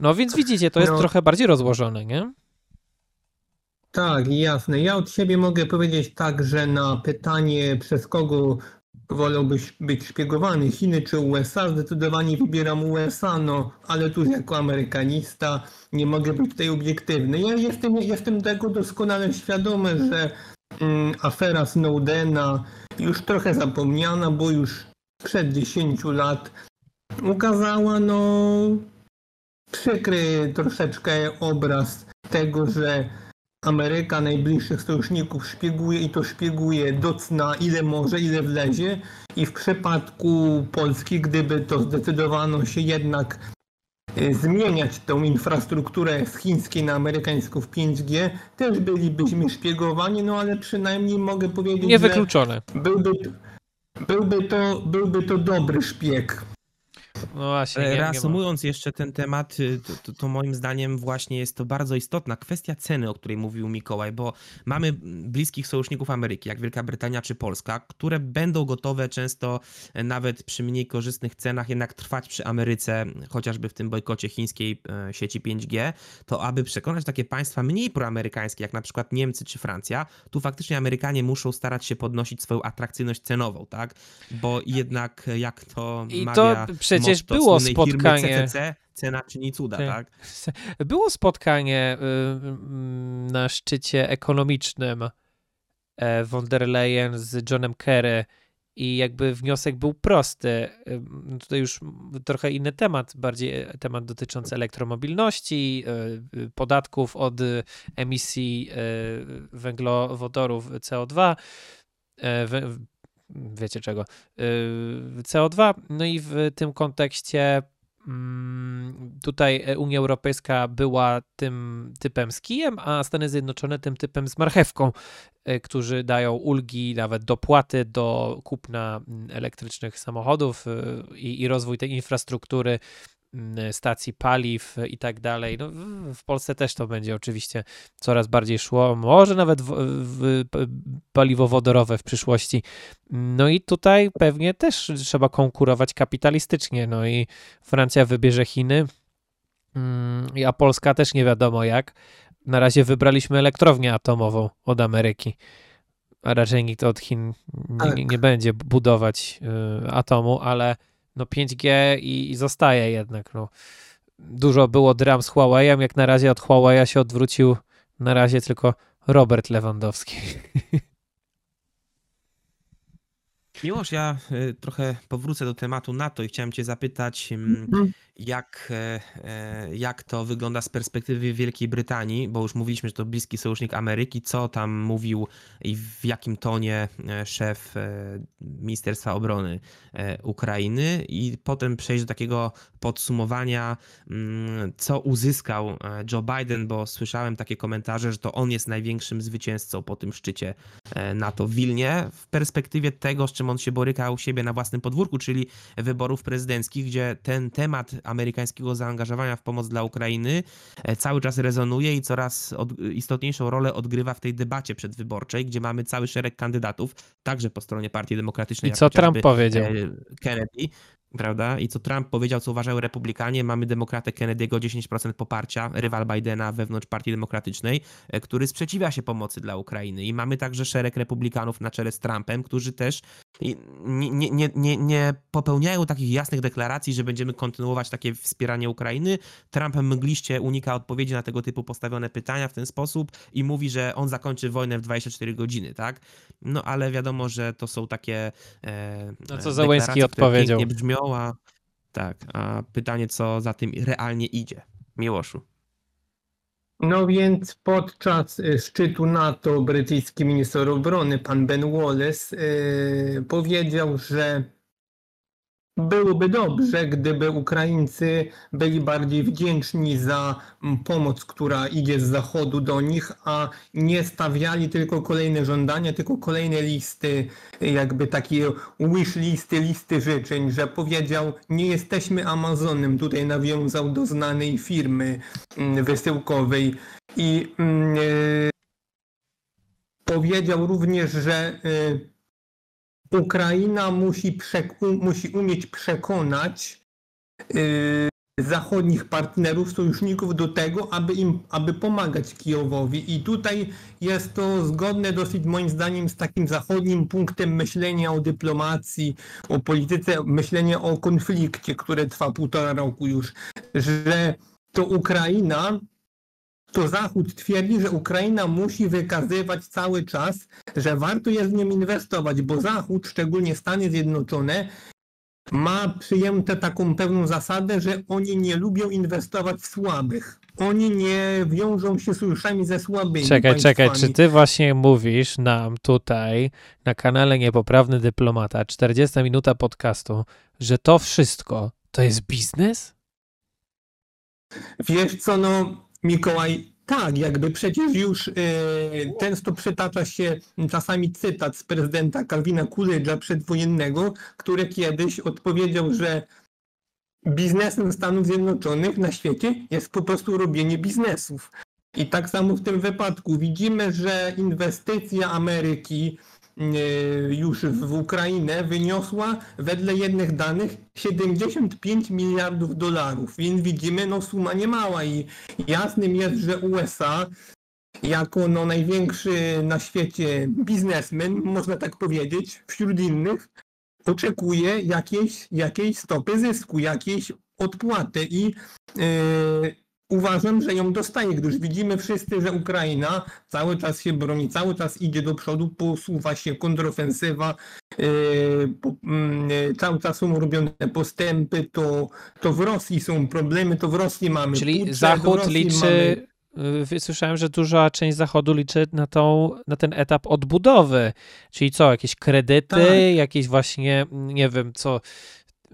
Speaker 1: No więc widzicie, to jest no. trochę bardziej rozłożone, nie?
Speaker 3: Tak, jasne. Ja od siebie mogę powiedzieć tak, że na pytanie przez kogo wolałbyś być szpiegowany, Chiny czy USA? Zdecydowanie wybieram USA, no ale tu jako amerykanista nie mogę być tutaj obiektywny. Ja jestem, jestem tego doskonale świadomy, że mm, afera Snowdena już trochę zapomniana, bo już przed 10 lat ukazała no przykry troszeczkę obraz tego, że Ameryka najbliższych sojuszników szpieguje i to szpieguje do cna ile może, ile wlezie i w przypadku Polski, gdyby to zdecydowano się jednak e, zmieniać tą infrastrukturę z chińskiej na amerykańską w 5G, też bylibyśmy szpiegowani, no ale przynajmniej mogę powiedzieć,
Speaker 1: Niewykluczone.
Speaker 3: że byłby, byłby, to, byłby to dobry szpieg.
Speaker 2: No właśnie. Nie, Reasumując nie jeszcze ten temat, y, to, to, to, moim zdaniem właśnie jest to bardzo istotna kwestia ceny, o której mówił Mikołaj, bo mamy bliskich sojuszników Ameryki, jak Wielka Brytania czy Polska, które będą gotowe często e, nawet przy mniej korzystnych cenach jednak trwać przy Ameryce, chociażby w tym bojkocie chińskiej e, sieci 5G, to aby przekonać takie państwa mniej proamerykańskie, jak na przykład Niemcy czy Francja, tu faktycznie Amerykanie muszą starać się podnosić swoją atrakcyjność cenową, tak? Bo jednak jak to
Speaker 1: I mawia to przecież było spotkanie.
Speaker 2: CCC, cena czyni cuda, tak?
Speaker 1: Było spotkanie na szczycie ekonomicznym e, von der Leyen z Johnem Kerry i jakby wniosek był prosty. Tutaj już trochę inny temat, bardziej e, temat dotyczący elektromobilności, podatków od emisji węglowodorów CO2 wiecie czego, y, CO2. No i w tym kontekście mm, tutaj Unia Europejska była tym typem z kijem, a Stany Zjednoczone tym typem z marchewką, y, którzy dają ulgi, nawet dopłaty do kupna mm, elektrycznych samochodów y, i, i rozwój tej infrastruktury stacji paliw i tak dalej. No, w Polsce też to będzie oczywiście coraz bardziej szło, może nawet w, w paliwo wodorowe w przyszłości. No i tutaj pewnie też trzeba konkurować kapitalistycznie. No i Francja wybierze Chiny, mm, a Polska też nie wiadomo jak. Na razie wybraliśmy elektrownię atomową od Ameryki, a raczej nikt od Chin nie, tak. nie będzie budować y, atomu, ale no 5G i, i zostaje jednak. No. Dużo było dram z Huawei'em, jak na razie od Huawei'a się odwrócił na razie tylko Robert Lewandowski.
Speaker 2: Miłosz, ja y, trochę powrócę do tematu NATO i chciałem Cię zapytać, mhm. Jak, e, e, jak to wygląda z perspektywy Wielkiej Brytanii, bo już mówiliśmy, że to bliski sojusznik Ameryki. Co tam mówił i w jakim tonie e, szef Ministerstwa Obrony Ukrainy, i potem przejść do takiego podsumowania, mm, co uzyskał Joe Biden, bo słyszałem takie komentarze, że to on jest największym zwycięzcą po tym szczycie NATO w Wilnie, w perspektywie tego, z czym on się boryka u siebie na własnym podwórku, czyli wyborów prezydenckich, gdzie ten temat amerykańskiego zaangażowania w pomoc dla Ukrainy e, cały czas rezonuje i coraz od, istotniejszą rolę odgrywa w tej debacie przedwyborczej, gdzie mamy cały szereg kandydatów, także po stronie Partii Demokratycznej.
Speaker 1: I co Trump powiedział? E,
Speaker 2: Kennedy, prawda? I co Trump powiedział, co uważają republikanie, mamy demokratę Kennedy'ego 10% poparcia, rywal Bidena wewnątrz Partii Demokratycznej, e, który sprzeciwia się pomocy dla Ukrainy. I mamy także szereg republikanów na czele z Trumpem, którzy też nie, nie, nie, nie popełniają takich jasnych deklaracji, że będziemy kontynuować takie wspieranie Ukrainy. Trump mgliście unika odpowiedzi na tego typu postawione pytania w ten sposób i mówi, że on zakończy wojnę w 24 godziny, tak? No ale wiadomo, że to są takie
Speaker 1: e, no co Załęski odpowiedział.
Speaker 2: Nie brzmią, tak, a pytanie, co za tym realnie idzie? Miłoszu.
Speaker 3: No więc podczas y, szczytu NATO brytyjski minister obrony, pan Ben Wallace, yy, powiedział, że byłoby dobrze, gdyby Ukraińcy byli bardziej wdzięczni za pomoc, która idzie z zachodu do nich, a nie stawiali tylko kolejne żądania, tylko kolejne listy, jakby takie wish listy, listy życzeń, że powiedział, nie jesteśmy Amazonem, tutaj nawiązał do znanej firmy mm, wysyłkowej. I e, powiedział również, że e, Ukraina musi, musi umieć przekonać yy, zachodnich partnerów, sojuszników do tego, aby im, aby pomagać Kijowowi. I tutaj jest to zgodne dosyć moim zdaniem z takim zachodnim punktem myślenia o dyplomacji, o polityce, myślenia o konflikcie, które trwa półtora roku już, że to Ukraina to Zachód twierdzi, że Ukraina musi wykazywać cały czas, że warto jest w nią inwestować, bo Zachód, szczególnie Stany Zjednoczone, ma przyjęte taką pewną zasadę, że oni nie lubią inwestować w słabych. Oni nie wiążą się sojuszami ze słabymi.
Speaker 1: Czekaj,
Speaker 3: państwami.
Speaker 1: czekaj, czy ty właśnie mówisz nam tutaj na kanale Niepoprawny Dyplomata, 40 minuta podcastu, że to wszystko to jest biznes?
Speaker 3: Wiesz co, no Mikołaj, tak, jakby przecież już e, często przytacza się czasami cytat z prezydenta Kalwina Coolidge'a przedwojennego, który kiedyś odpowiedział, że biznesem Stanów Zjednoczonych na świecie jest po prostu robienie biznesów. I tak samo w tym wypadku widzimy, że inwestycja Ameryki już w Ukrainę wyniosła wedle jednych danych 75 miliardów dolarów, więc widzimy, no suma nie mała i jasnym jest, że USA jako no, największy na świecie biznesmen, można tak powiedzieć, wśród innych, oczekuje jakiejś, jakiejś stopy zysku, jakiejś odpłaty i yy, uważam, że ją dostaje, gdyż widzimy wszyscy, że Ukraina cały czas się broni, cały czas idzie do przodu, posuwa się kontrofensywa, yy, po, yy, cały czas są robione postępy, to, to w Rosji są problemy, to w Rosji mamy
Speaker 1: Czyli
Speaker 3: pucze,
Speaker 1: Zachód liczy, mamy... y, słyszałem, że duża część Zachodu liczy na, tą, na ten etap odbudowy, czyli co, jakieś kredyty,
Speaker 3: Tak.
Speaker 1: jakieś właśnie, nie wiem, co,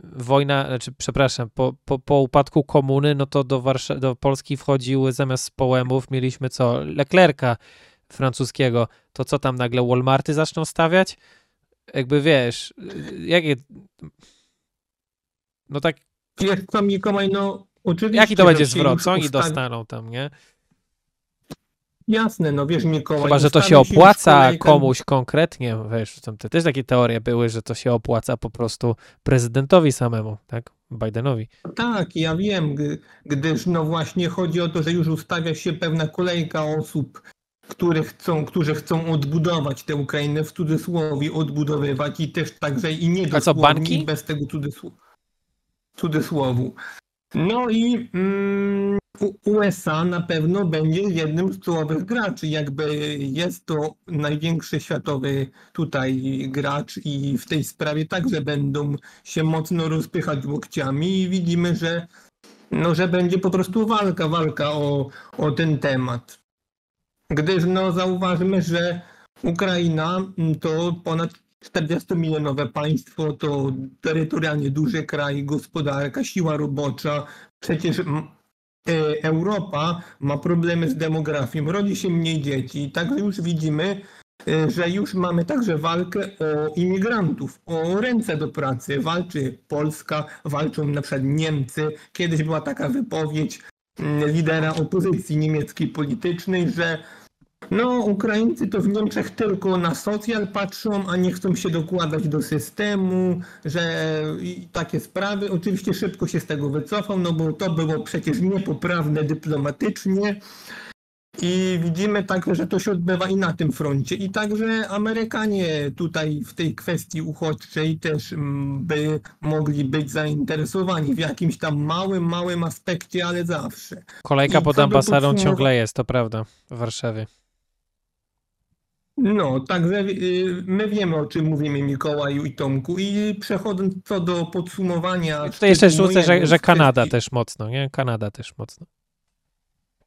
Speaker 1: wojna, znaczy, przepraszam, po, po, po upadku komuny, no to do, Warsza- do Polski wchodziły zamiast połemów, mieliśmy co, Leclerca francuskiego, to co tam nagle Walmarty zaczną stawiać? Jakby wiesz, jakie... No tak,
Speaker 3: Wiesz co, Mikołaj, no oczywiście...
Speaker 1: jaki to będzie zwrot? Co oni dostaną tam, nie?
Speaker 3: Jasne, no wiesz Mikołaj...
Speaker 1: Chyba, że to się opłaca
Speaker 3: kolejka-
Speaker 1: komuś konkretnie, wiesz, tam te też takie teorie były, że to się opłaca po prostu prezydentowi samemu, tak? Bidenowi.
Speaker 3: Tak, ja wiem, gdyż no właśnie chodzi o to, że już ustawia się pewna kolejka osób, które chcą, którzy chcą odbudować tę Ukrainę, w cudzysłowie odbudowywać i też także i nie
Speaker 1: A co, banki?
Speaker 3: bez tego cudzysł- cudzysłowu. No i mm, USA na pewno będzie jednym z czołowych graczy, jakby jest to największy światowy tutaj gracz i w tej sprawie także będą się mocno rozpychać łokciami i widzimy, że no, że będzie po prostu walka, walka o, o ten temat. Gdyż no, zauważmy, że Ukraina to ponad 40-milionowe państwo, to terytorialnie duży kraj, gospodarka, siła robocza. Przecież Europa ma problemy z demografią, rodzi się mniej dzieci. Także już widzimy, e, że już mamy także walkę o imigrantów, o ręce do pracy. Walczy Polska, walczą na przykład Niemcy. Kiedyś była taka wypowiedź mm, lidera opozycji niemieckiej politycznej, że no, Ukraińcy to w Niemczech tylko na socjal patrzą, a nie chcą się dokładać do systemu, że takie sprawy. Oczywiście szybko się z tego wycofał, no bo to było przecież niepoprawne dyplomatycznie. I widzimy także, że to się odbywa i na tym froncie. I także Amerykanie tutaj w tej kwestii uchodźczej też mm, by mogli być zainteresowani w jakimś tam małym, małym aspekcie, ale zawsze.
Speaker 1: Kolejka
Speaker 3: I
Speaker 1: pod ambasadą ciągle jest, to prawda, w Warszawie.
Speaker 3: No, także y, my wiemy o czym mówimy Mikołaju i Tomku i przechodząc co do podsumowania...
Speaker 1: To jeszcze
Speaker 3: szczytu
Speaker 1: rzucę, że, że Kanada
Speaker 3: kwestii-
Speaker 1: też mocno, nie? Kanada też mocno.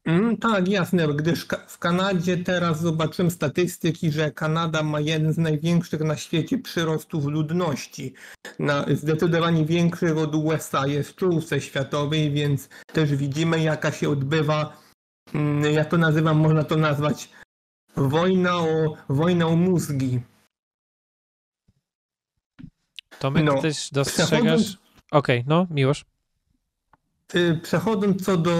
Speaker 3: Mm, tak, jasne, gdyż w Kanadzie teraz zobaczyłem statystyki, że Kanada ma jeden z największych na świecie przyrostów ludności. Na, zdecydowanie większych od USA jest w czołówce światowej, więc też widzimy jaka się odbywa, mm, ja to nazywam, można to nazwać wojna o, wojna o mózgi.
Speaker 1: Tomek,
Speaker 3: No,
Speaker 1: też dostrzegasz... Okej, no, Miłosz.
Speaker 3: y, przechodząc co do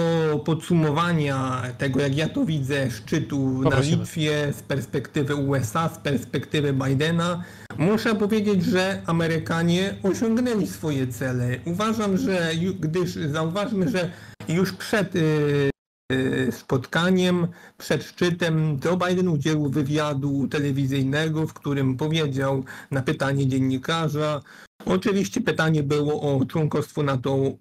Speaker 3: podsumowania tego, jak ja to widzę, szczytu na
Speaker 1: Poprosimy.
Speaker 3: Litwie z perspektywy USA, z perspektywy Bidena, muszę powiedzieć, że Amerykanie osiągnęli swoje cele. Uważam, że gdyż zauważmy, że już przed y, spotkaniem, przed szczytem Joe Biden udzielił wywiadu telewizyjnego, w którym powiedział na pytanie dziennikarza, oczywiście pytanie było o członkostwo NATO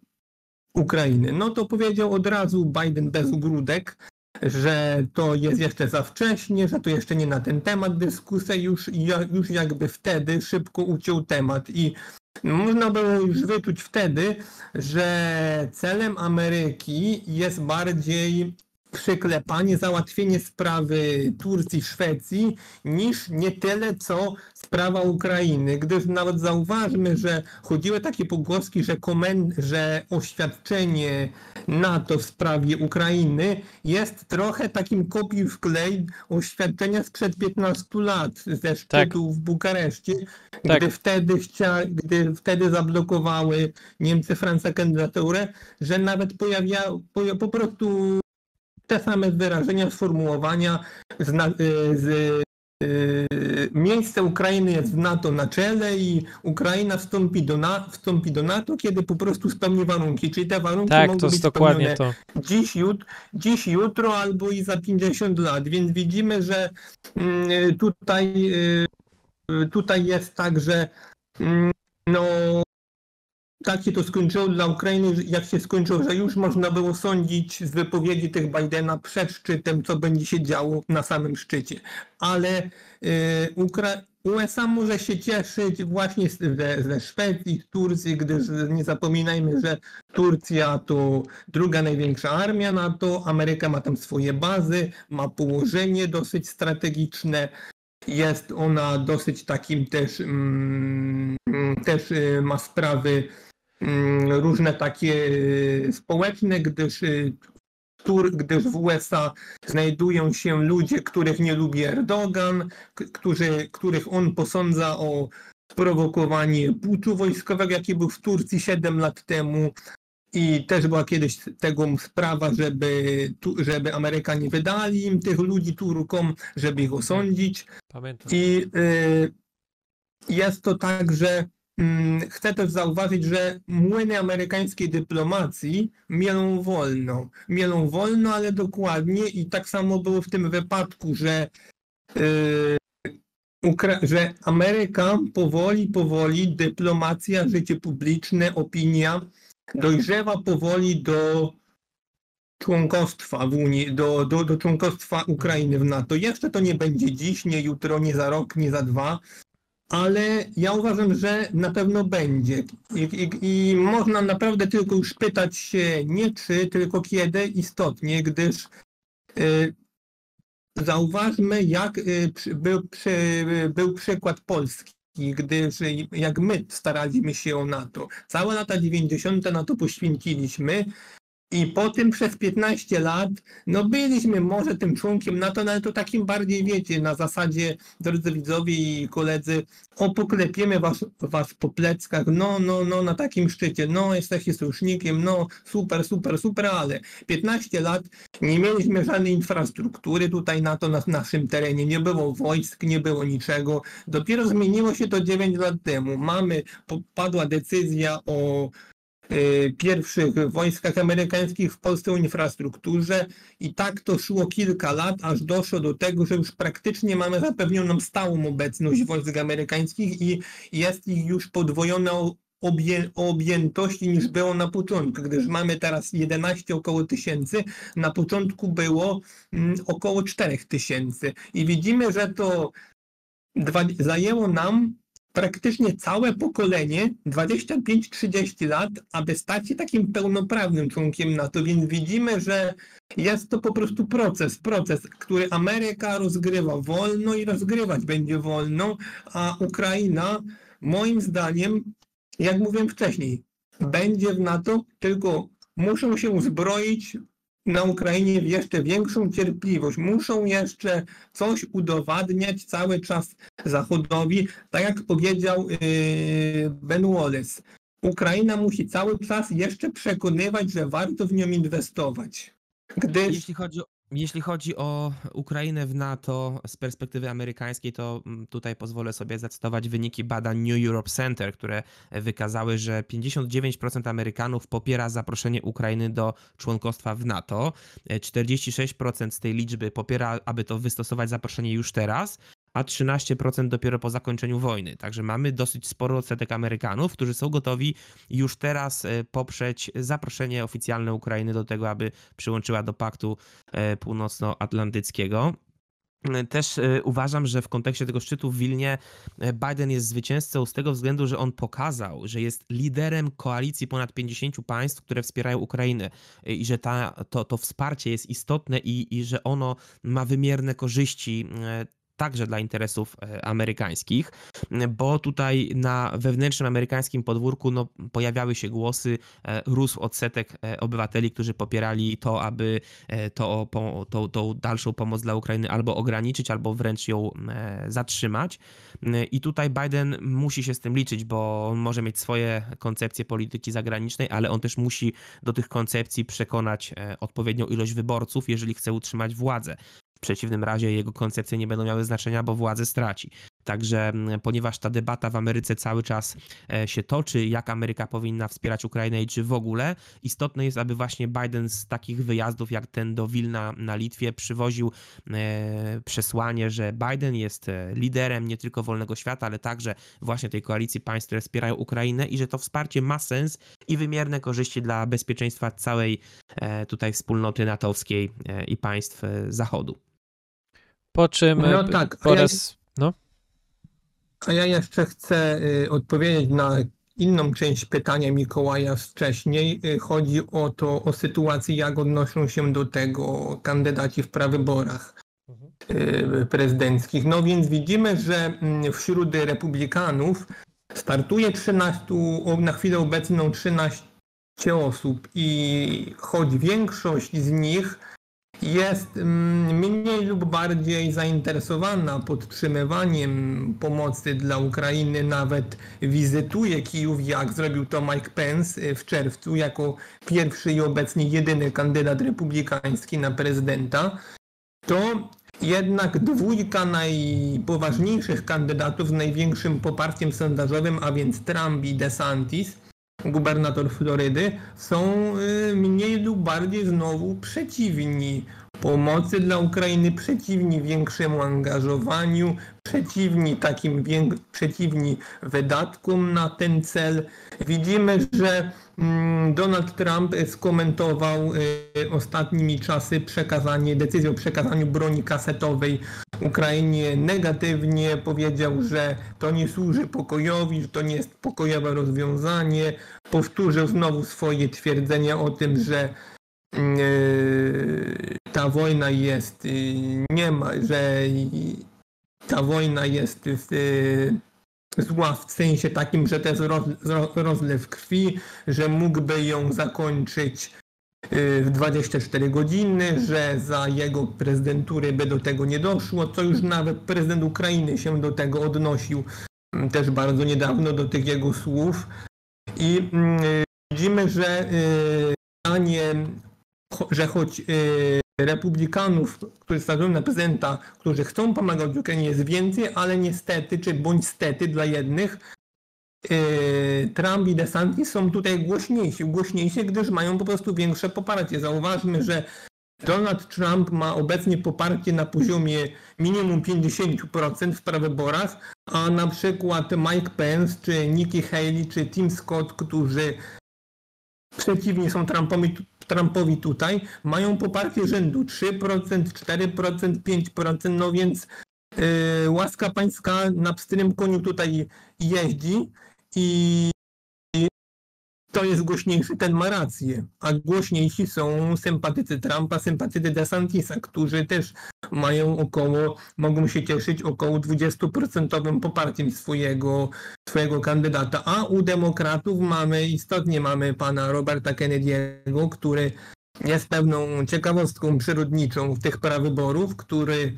Speaker 3: Ukrainy. No to powiedział od razu Biden bez ogródek, że to jest jeszcze za wcześnie, że to jeszcze nie na ten temat dyskusja, już, już jakby wtedy szybko uciął temat i można było już wyczuć wtedy, że celem Ameryki jest bardziej przyklepanie, załatwienie sprawy Turcji, Szwecji, niż nie tyle co sprawa Ukrainy, gdyż nawet zauważmy, że chodziły takie pogłoski, że, komen- że oświadczenie NATO w sprawie Ukrainy jest trochę takim kopiuj wklej oświadczenia sprzed 15 lat ze szczytu w Bukareszcie,
Speaker 1: Tak.
Speaker 3: gdy, wtedy chcia, gdy wtedy zablokowały Niemcy Francja kandydaturę, że nawet pojawia, po, po prostu te same wyrażenia, sformułowania z, y, z y, miejsce Ukrainy jest w NATO na czele i Ukraina wstąpi do, na, wstąpi do NATO, kiedy po prostu spełni warunki. Czyli te warunki
Speaker 1: Tak,
Speaker 3: mogą być
Speaker 1: dokładnie
Speaker 3: spełnione
Speaker 1: to.
Speaker 3: dziś, jut, dziś, jutro albo i za 50 lat. Więc widzimy, że mm, tutaj, y, tutaj jest tak, że mm, no, tak się to skończyło dla Ukrainy, jak się skończyło, że już można było sądzić z wypowiedzi tych Bidena przed szczytem, co będzie się działo na samym szczycie. Ale y, Ukra- USA może się cieszyć właśnie ze, ze Szwecji, z Turcji, gdyż nie zapominajmy, że Turcja to druga największa armia NATO, Ameryka ma tam swoje bazy, ma położenie dosyć strategiczne. Jest ona dosyć takim też, mm, też y, ma sprawy różne takie y, społeczne, gdyż, y, gdyż w USA znajdują się ludzie, których nie lubi Erdogan, którzy, których on posądza o sprowokowanie puczu wojskowego, jaki był w Turcji 7 lat temu. I też była kiedyś tego sprawa, żeby, tu, żeby Amerykanie wydali im tych ludzi Turkom, żeby ich osądzić.
Speaker 1: Pamiętam.
Speaker 3: I y, jest to tak, że mm, chcę też zauważyć, że młyny amerykańskiej dyplomacji mielą wolno. Mielą wolno, ale dokładnie i tak samo było w tym wypadku, że, y, Ukra- że Ameryka powoli, powoli, dyplomacja, życie publiczne, opinia dojrzewa powoli do członkostwa w Unii, do, do, do członkostwa Ukrainy w NATO. Jeszcze to nie będzie dziś, nie jutro, nie za rok, nie za dwa, ale ja uważam, że na pewno będzie. I, i, i można naprawdę tylko już pytać się nie czy, tylko kiedy istotnie, gdyż y, zauważmy, jak y, był, przy, był przykład Polski. Gdyż jak my staraliśmy się o NATO, całe lata 90. na to poświęciliśmy, i po tym przez 15 lat, no byliśmy może tym członkiem NATO, no ale to takim bardziej wiecie, na zasadzie, drodzy widzowie i koledzy, o poklepiemy was, was po pleckach, no, no, no, na takim szczycie, no, jesteście sojusznikiem, no, super, super, super, ale 15 lat nie mieliśmy żadnej infrastruktury tutaj NATO na naszym terenie, nie było wojsk, nie było niczego. Dopiero zmieniło się to 9 lat temu. Mamy, padła decyzja o pierwszych wojskach amerykańskich w Polsce o infrastrukturze i tak to szło kilka lat, aż doszło do tego, że już praktycznie mamy zapewnioną stałą obecność wojsk amerykańskich i jest ich już podwojona obję, objętości niż było na początku, gdyż mamy teraz 11 około tysięcy, na początku było mm, około 4 tysięcy. I widzimy, że to dwa, zajęło nam praktycznie całe pokolenie, 25-30 lat, aby stać się takim pełnoprawnym członkiem NATO, więc widzimy, że jest to po prostu proces, proces, który Ameryka rozgrywa wolno i rozgrywać będzie wolno, a Ukraina moim zdaniem, jak mówiłem wcześniej, będzie w NATO, tylko muszą się uzbroić na Ukrainie w jeszcze większą cierpliwość. Muszą jeszcze coś udowadniać cały czas Zachodowi. Tak jak powiedział yy, Ben Wallace, Ukraina musi cały czas jeszcze przekonywać, że warto w nią inwestować. Gdyż
Speaker 2: Jeśli chodzi, o, jeśli chodzi o Ukrainę w NATO z perspektywy amerykańskiej, to mm, tutaj pozwolę sobie zacytować wyniki badań New Europe Center, które wykazały, że 59% Amerykanów popiera zaproszenie Ukrainy do członkostwa w NATO, e, 46% z tej liczby popiera, aby to wystosować zaproszenie już teraz, a 13% dopiero po zakończeniu wojny. Także mamy dosyć spory odsetek Amerykanów, którzy są gotowi już teraz e, poprzeć zaproszenie oficjalne Ukrainy do tego, aby przyłączyła do Paktu e, Północnoatlantyckiego. E, Też uważam, że w kontekście tego szczytu w Wilnie Biden jest zwycięzcą z tego względu, że on pokazał, że jest liderem koalicji ponad 50 państw, które wspierają Ukrainę i że ta, to, to wsparcie jest istotne i, i że ono ma wymierne korzyści także dla interesów e, amerykańskich, bo tutaj na wewnętrznym amerykańskim podwórku no, pojawiały się głosy, e, rósł odsetek e, obywateli, którzy popierali to, aby to, to, tą dalszą pomoc dla Ukrainy albo ograniczyć, albo wręcz ją zatrzymać. I tutaj Biden musi się z tym liczyć, bo on może mieć swoje koncepcje polityki zagranicznej, ale on też musi do tych koncepcji przekonać odpowiednią ilość wyborców, jeżeli chce utrzymać władzę. W przeciwnym razie jego koncepcje nie będą miały znaczenia, bo władzę straci. Także, ponieważ ta debata w Ameryce cały czas e, się toczy, jak Ameryka powinna wspierać Ukrainę i czy w ogóle, istotne jest, aby właśnie Biden z takich wyjazdów jak ten do Wilna na Litwie przywoził e, przesłanie, że Biden jest e, liderem nie tylko wolnego świata, ale także właśnie tej koalicji państw, które wspierają Ukrainę i że to wsparcie ma sens i wymierne korzyści dla bezpieczeństwa całej tutaj wspólnoty natowskiej i państw Zachodu.
Speaker 1: Po czym
Speaker 3: No
Speaker 1: e,
Speaker 3: tak, a
Speaker 1: po
Speaker 3: ja-
Speaker 1: raz... No,
Speaker 3: A ja jeszcze chcę y, odpowiedzieć na inną część pytania Mikołaja z wcześniej. Y, Chodzi o to, o sytuację, jak odnoszą się do tego kandydaci w prawyborach y, prezydenckich. No więc widzimy, że mm, wśród republikanów startuje 13, o, na chwilę obecną 13 osób i choć większość z nich jest mm, mniej lub bardziej zainteresowana podtrzymywaniem pomocy dla Ukrainy, nawet wizytuje Kijów, jak zrobił to Mike Pence y, w czerwcu, jako pierwszy i obecnie jedyny kandydat republikański na prezydenta, to jednak dwójka najpoważniejszych kandydatów z największym poparciem sondażowym, a więc Trump i DeSantis, gubernator Florydy, są y, mniej lub bardziej znowu przeciwni pomocy dla Ukrainy, przeciwni większemu angażowaniu, przeciwni takim przeciwni wydatkom na ten cel. Widzimy, że mm, Donald Trump skomentował y, ostatnimi czasy przekazanie, decyzję o przekazaniu broni kasetowej Ukrainie negatywnie. Powiedział, że to nie służy pokojowi, że to nie jest pokojowe rozwiązanie. Powtórzył znowu swoje twierdzenia o tym, że ta wojna jest, yy, nie ma, że ta wojna jest yy, zła w sensie takim, że to jest roz, ro- rozlew krwi, że mógłby ją zakończyć yy, w 24 godziny, że za jego prezydentury by do tego nie doszło, co już nawet prezydent Ukrainy się do tego odnosił mm, też bardzo niedawno do tych jego słów. I mm, widzimy, że yy, cho- że choć yy, republikanów, którzy stanowią na prezydenta, którzy chcą pomagać Ukrainie jest więcej, ale niestety, czy bądź stety dla jednych, yy, Trump i DeSantis są tutaj głośniejsi, głośniejsi, gdyż mają po prostu większe poparcie. Zauważmy, że Donald Trump ma obecnie poparcie na poziomie minimum 50% w prawyborach, a na przykład Mike Pence, czy Nikki Haley, czy Tim Scott, którzy przeciwni są Trumpowi, Trumpowi tutaj, mają poparcie rzędu 3%, 4%, 5%, no więc y, łaska pańska na pstrym koniu tutaj jeździ i to jest głośniejszy, ten ma rację. A głośniejsi są sympatycy Trumpa, sympatycy DeSantisa, którzy też mają około, mogą się cieszyć około 20% poparciem swojego, swojego kandydata. A u demokratów mamy, istotnie mamy pana Roberta Kennedy'ego, który jest pewną ciekawostką przyrodniczą tych prawyborów, który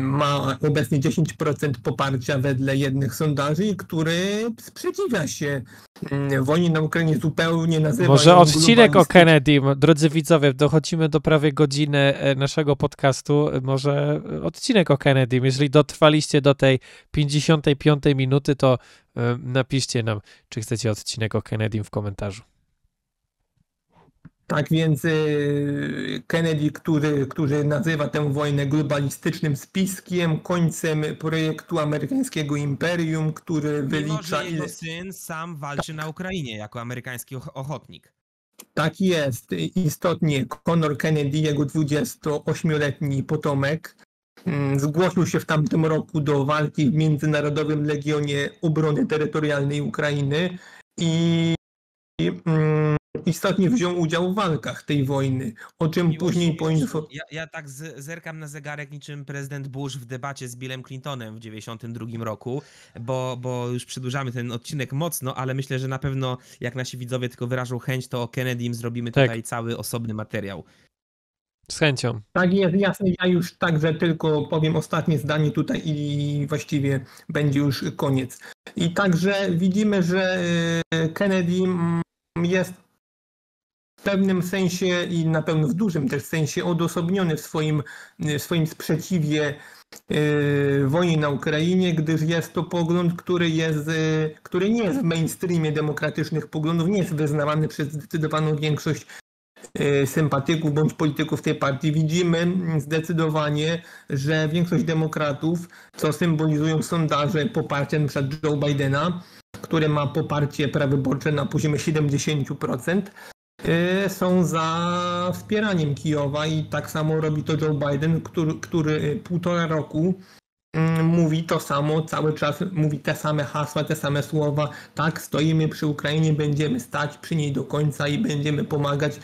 Speaker 3: ma obecnie 10% poparcia wedle jednych sondaży który sprzeciwia się mm, wojnie na Ukrainie zupełnie nazywa
Speaker 1: Może odcinek o Kennedy. Drodzy widzowie, dochodzimy do prawie godziny e, naszego podcastu. Może odcinek o Kennedy. Jeżeli dotrwaliście do tej 55 minuty, to e, napiszcie nam, czy chcecie odcinek o Kennedy w komentarzu.
Speaker 3: Tak więc y, Kennedy, który, który nazywa tę wojnę globalistycznym spiskiem, końcem projektu amerykańskiego imperium, który
Speaker 2: Mimo,
Speaker 3: wylicza
Speaker 2: że
Speaker 3: ile...
Speaker 2: jego syn sam walczy na Ukrainie jako amerykański och- ochotnik.
Speaker 3: Tak jest. Istotnie Conor Kennedy, jego 28-letni potomek, mm, zgłosił się w tamtym roku do walki w Międzynarodowym Legionie Obrony Terytorialnej Ukrainy i i, mm, istotnie wziął udział w walkach tej wojny, o czym
Speaker 2: Miłoszu,
Speaker 3: później
Speaker 2: wiesz,
Speaker 3: poinfo...
Speaker 2: Ja, ja tak z, zerkam na zegarek niczym prezydent Bush w debacie z Billem Clintonem w 92 roku, bo, bo już przedłużamy ten odcinek mocno, ale myślę, że na pewno jak nasi widzowie tylko wyrażą chęć, to o Kennedym zrobimy
Speaker 1: Tak.
Speaker 2: tutaj cały osobny materiał.
Speaker 1: Z chęcią.
Speaker 3: Tak jest, jasne. Ja już także tylko powiem ostatnie zdanie tutaj i właściwie będzie już koniec. I także widzimy, że e, Kennedy mm, jest w pewnym sensie i na pewno w dużym też sensie odosobniony w swoim, w swoim sprzeciwie e, wojnie na Ukrainie, gdyż jest to pogląd, który jest, e, który nie jest w mainstreamie demokratycznych poglądów, nie jest wyznawany przez zdecydowaną większość e, sympatyków bądź polityków tej partii. Widzimy zdecydowanie, że większość demokratów, co symbolizują sondaże poparcia np. Joe Bidena, który ma poparcie prawyborcze na poziomie 70%, y, są za wspieraniem Kijowa i tak samo robi to Joe Biden, który, który półtora roku mm, mówi to samo, cały czas mówi te same hasła, te same słowa. Tak, stoimy przy Ukrainie, będziemy stać przy niej do końca i będziemy pomagać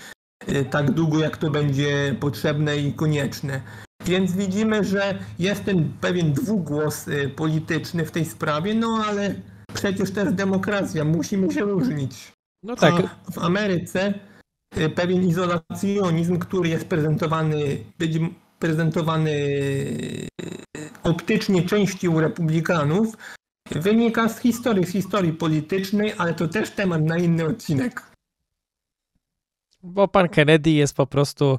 Speaker 3: y, tak długo, jak to będzie potrzebne i konieczne. Więc widzimy, że jest ten pewien dwugłos polityczny w tej sprawie, no ale przecież jest demokracja, musimy się różnić.
Speaker 1: No tak,
Speaker 3: A w Ameryce y, pewien izolacjonizm, który jest prezentowany, być prezentowany y, optycznie częścią republikanów, wynika z historii, z historii politycznej, ale to też temat na inny odcinek.
Speaker 1: bo pan Kennedy jest po prostu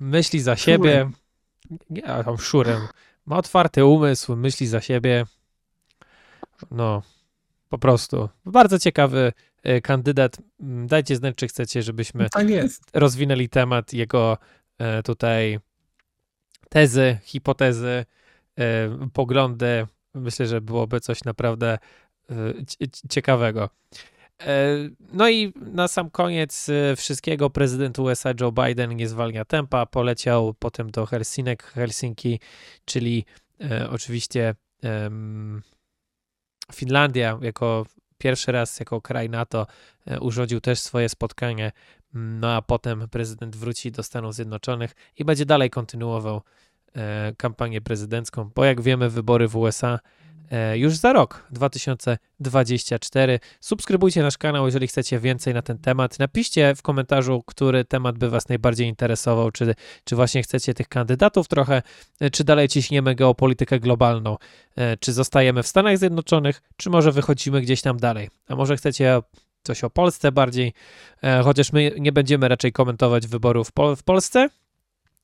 Speaker 1: myśli za siebie. Nie, a tam szurem. Ma otwarty umysł, myśli za siebie. No, po prostu. Bardzo ciekawy e, kandydat. Mm, Dajcie znać, czy chcecie, żebyśmy
Speaker 3: Tak
Speaker 1: rozwinęli temat jego e, tutaj tezy, hipotezy, e, poglądy. Myślę, że byłoby coś naprawdę cie- cie- ciekawego. No i na sam koniec wszystkiego prezydent USA Joe Biden nie zwalnia tempa, poleciał potem do Helsinek, Helsinki, czyli oczywiście Finlandia jako pierwszy raz jako kraj NATO e, urządził też swoje spotkanie, no a potem prezydent wróci do Stanów Zjednoczonych i będzie dalej kontynuował e, kampanię prezydencką, bo jak wiemy wybory w USA już za rok 2024. Subskrybujcie nasz kanał, jeżeli chcecie więcej na ten temat. Napiszcie w komentarzu, który temat by Was najbardziej interesował, czy, czy właśnie chcecie tych kandydatów trochę, e, czy dalej ciśniemy geopolitykę globalną, e, czy zostajemy w Stanach Zjednoczonych, czy może wychodzimy gdzieś tam dalej. A może chcecie coś o Polsce bardziej, e, chociaż my nie będziemy raczej komentować wyborów w Polsce.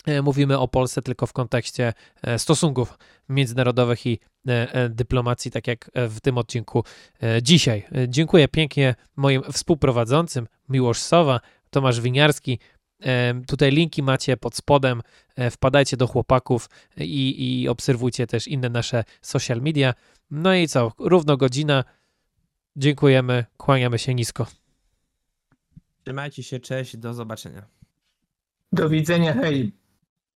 Speaker 1: E, Mówimy o Polsce tylko w kontekście e, stosunków międzynarodowych i e, dyplomacji, tak jak w tym odcinku dzisiaj. Dziękuję pięknie moim współprowadzącym, Miłosz Sowa, Tomasz Winiarski. Tutaj linki macie pod spodem. Wpadajcie do chłopaków i, i obserwujcie też inne nasze social media. No i co, równo godzina. Dziękujemy, kłaniamy się nisko.
Speaker 2: Trzymajcie się, cześć, do zobaczenia.
Speaker 3: Do widzenia, hej.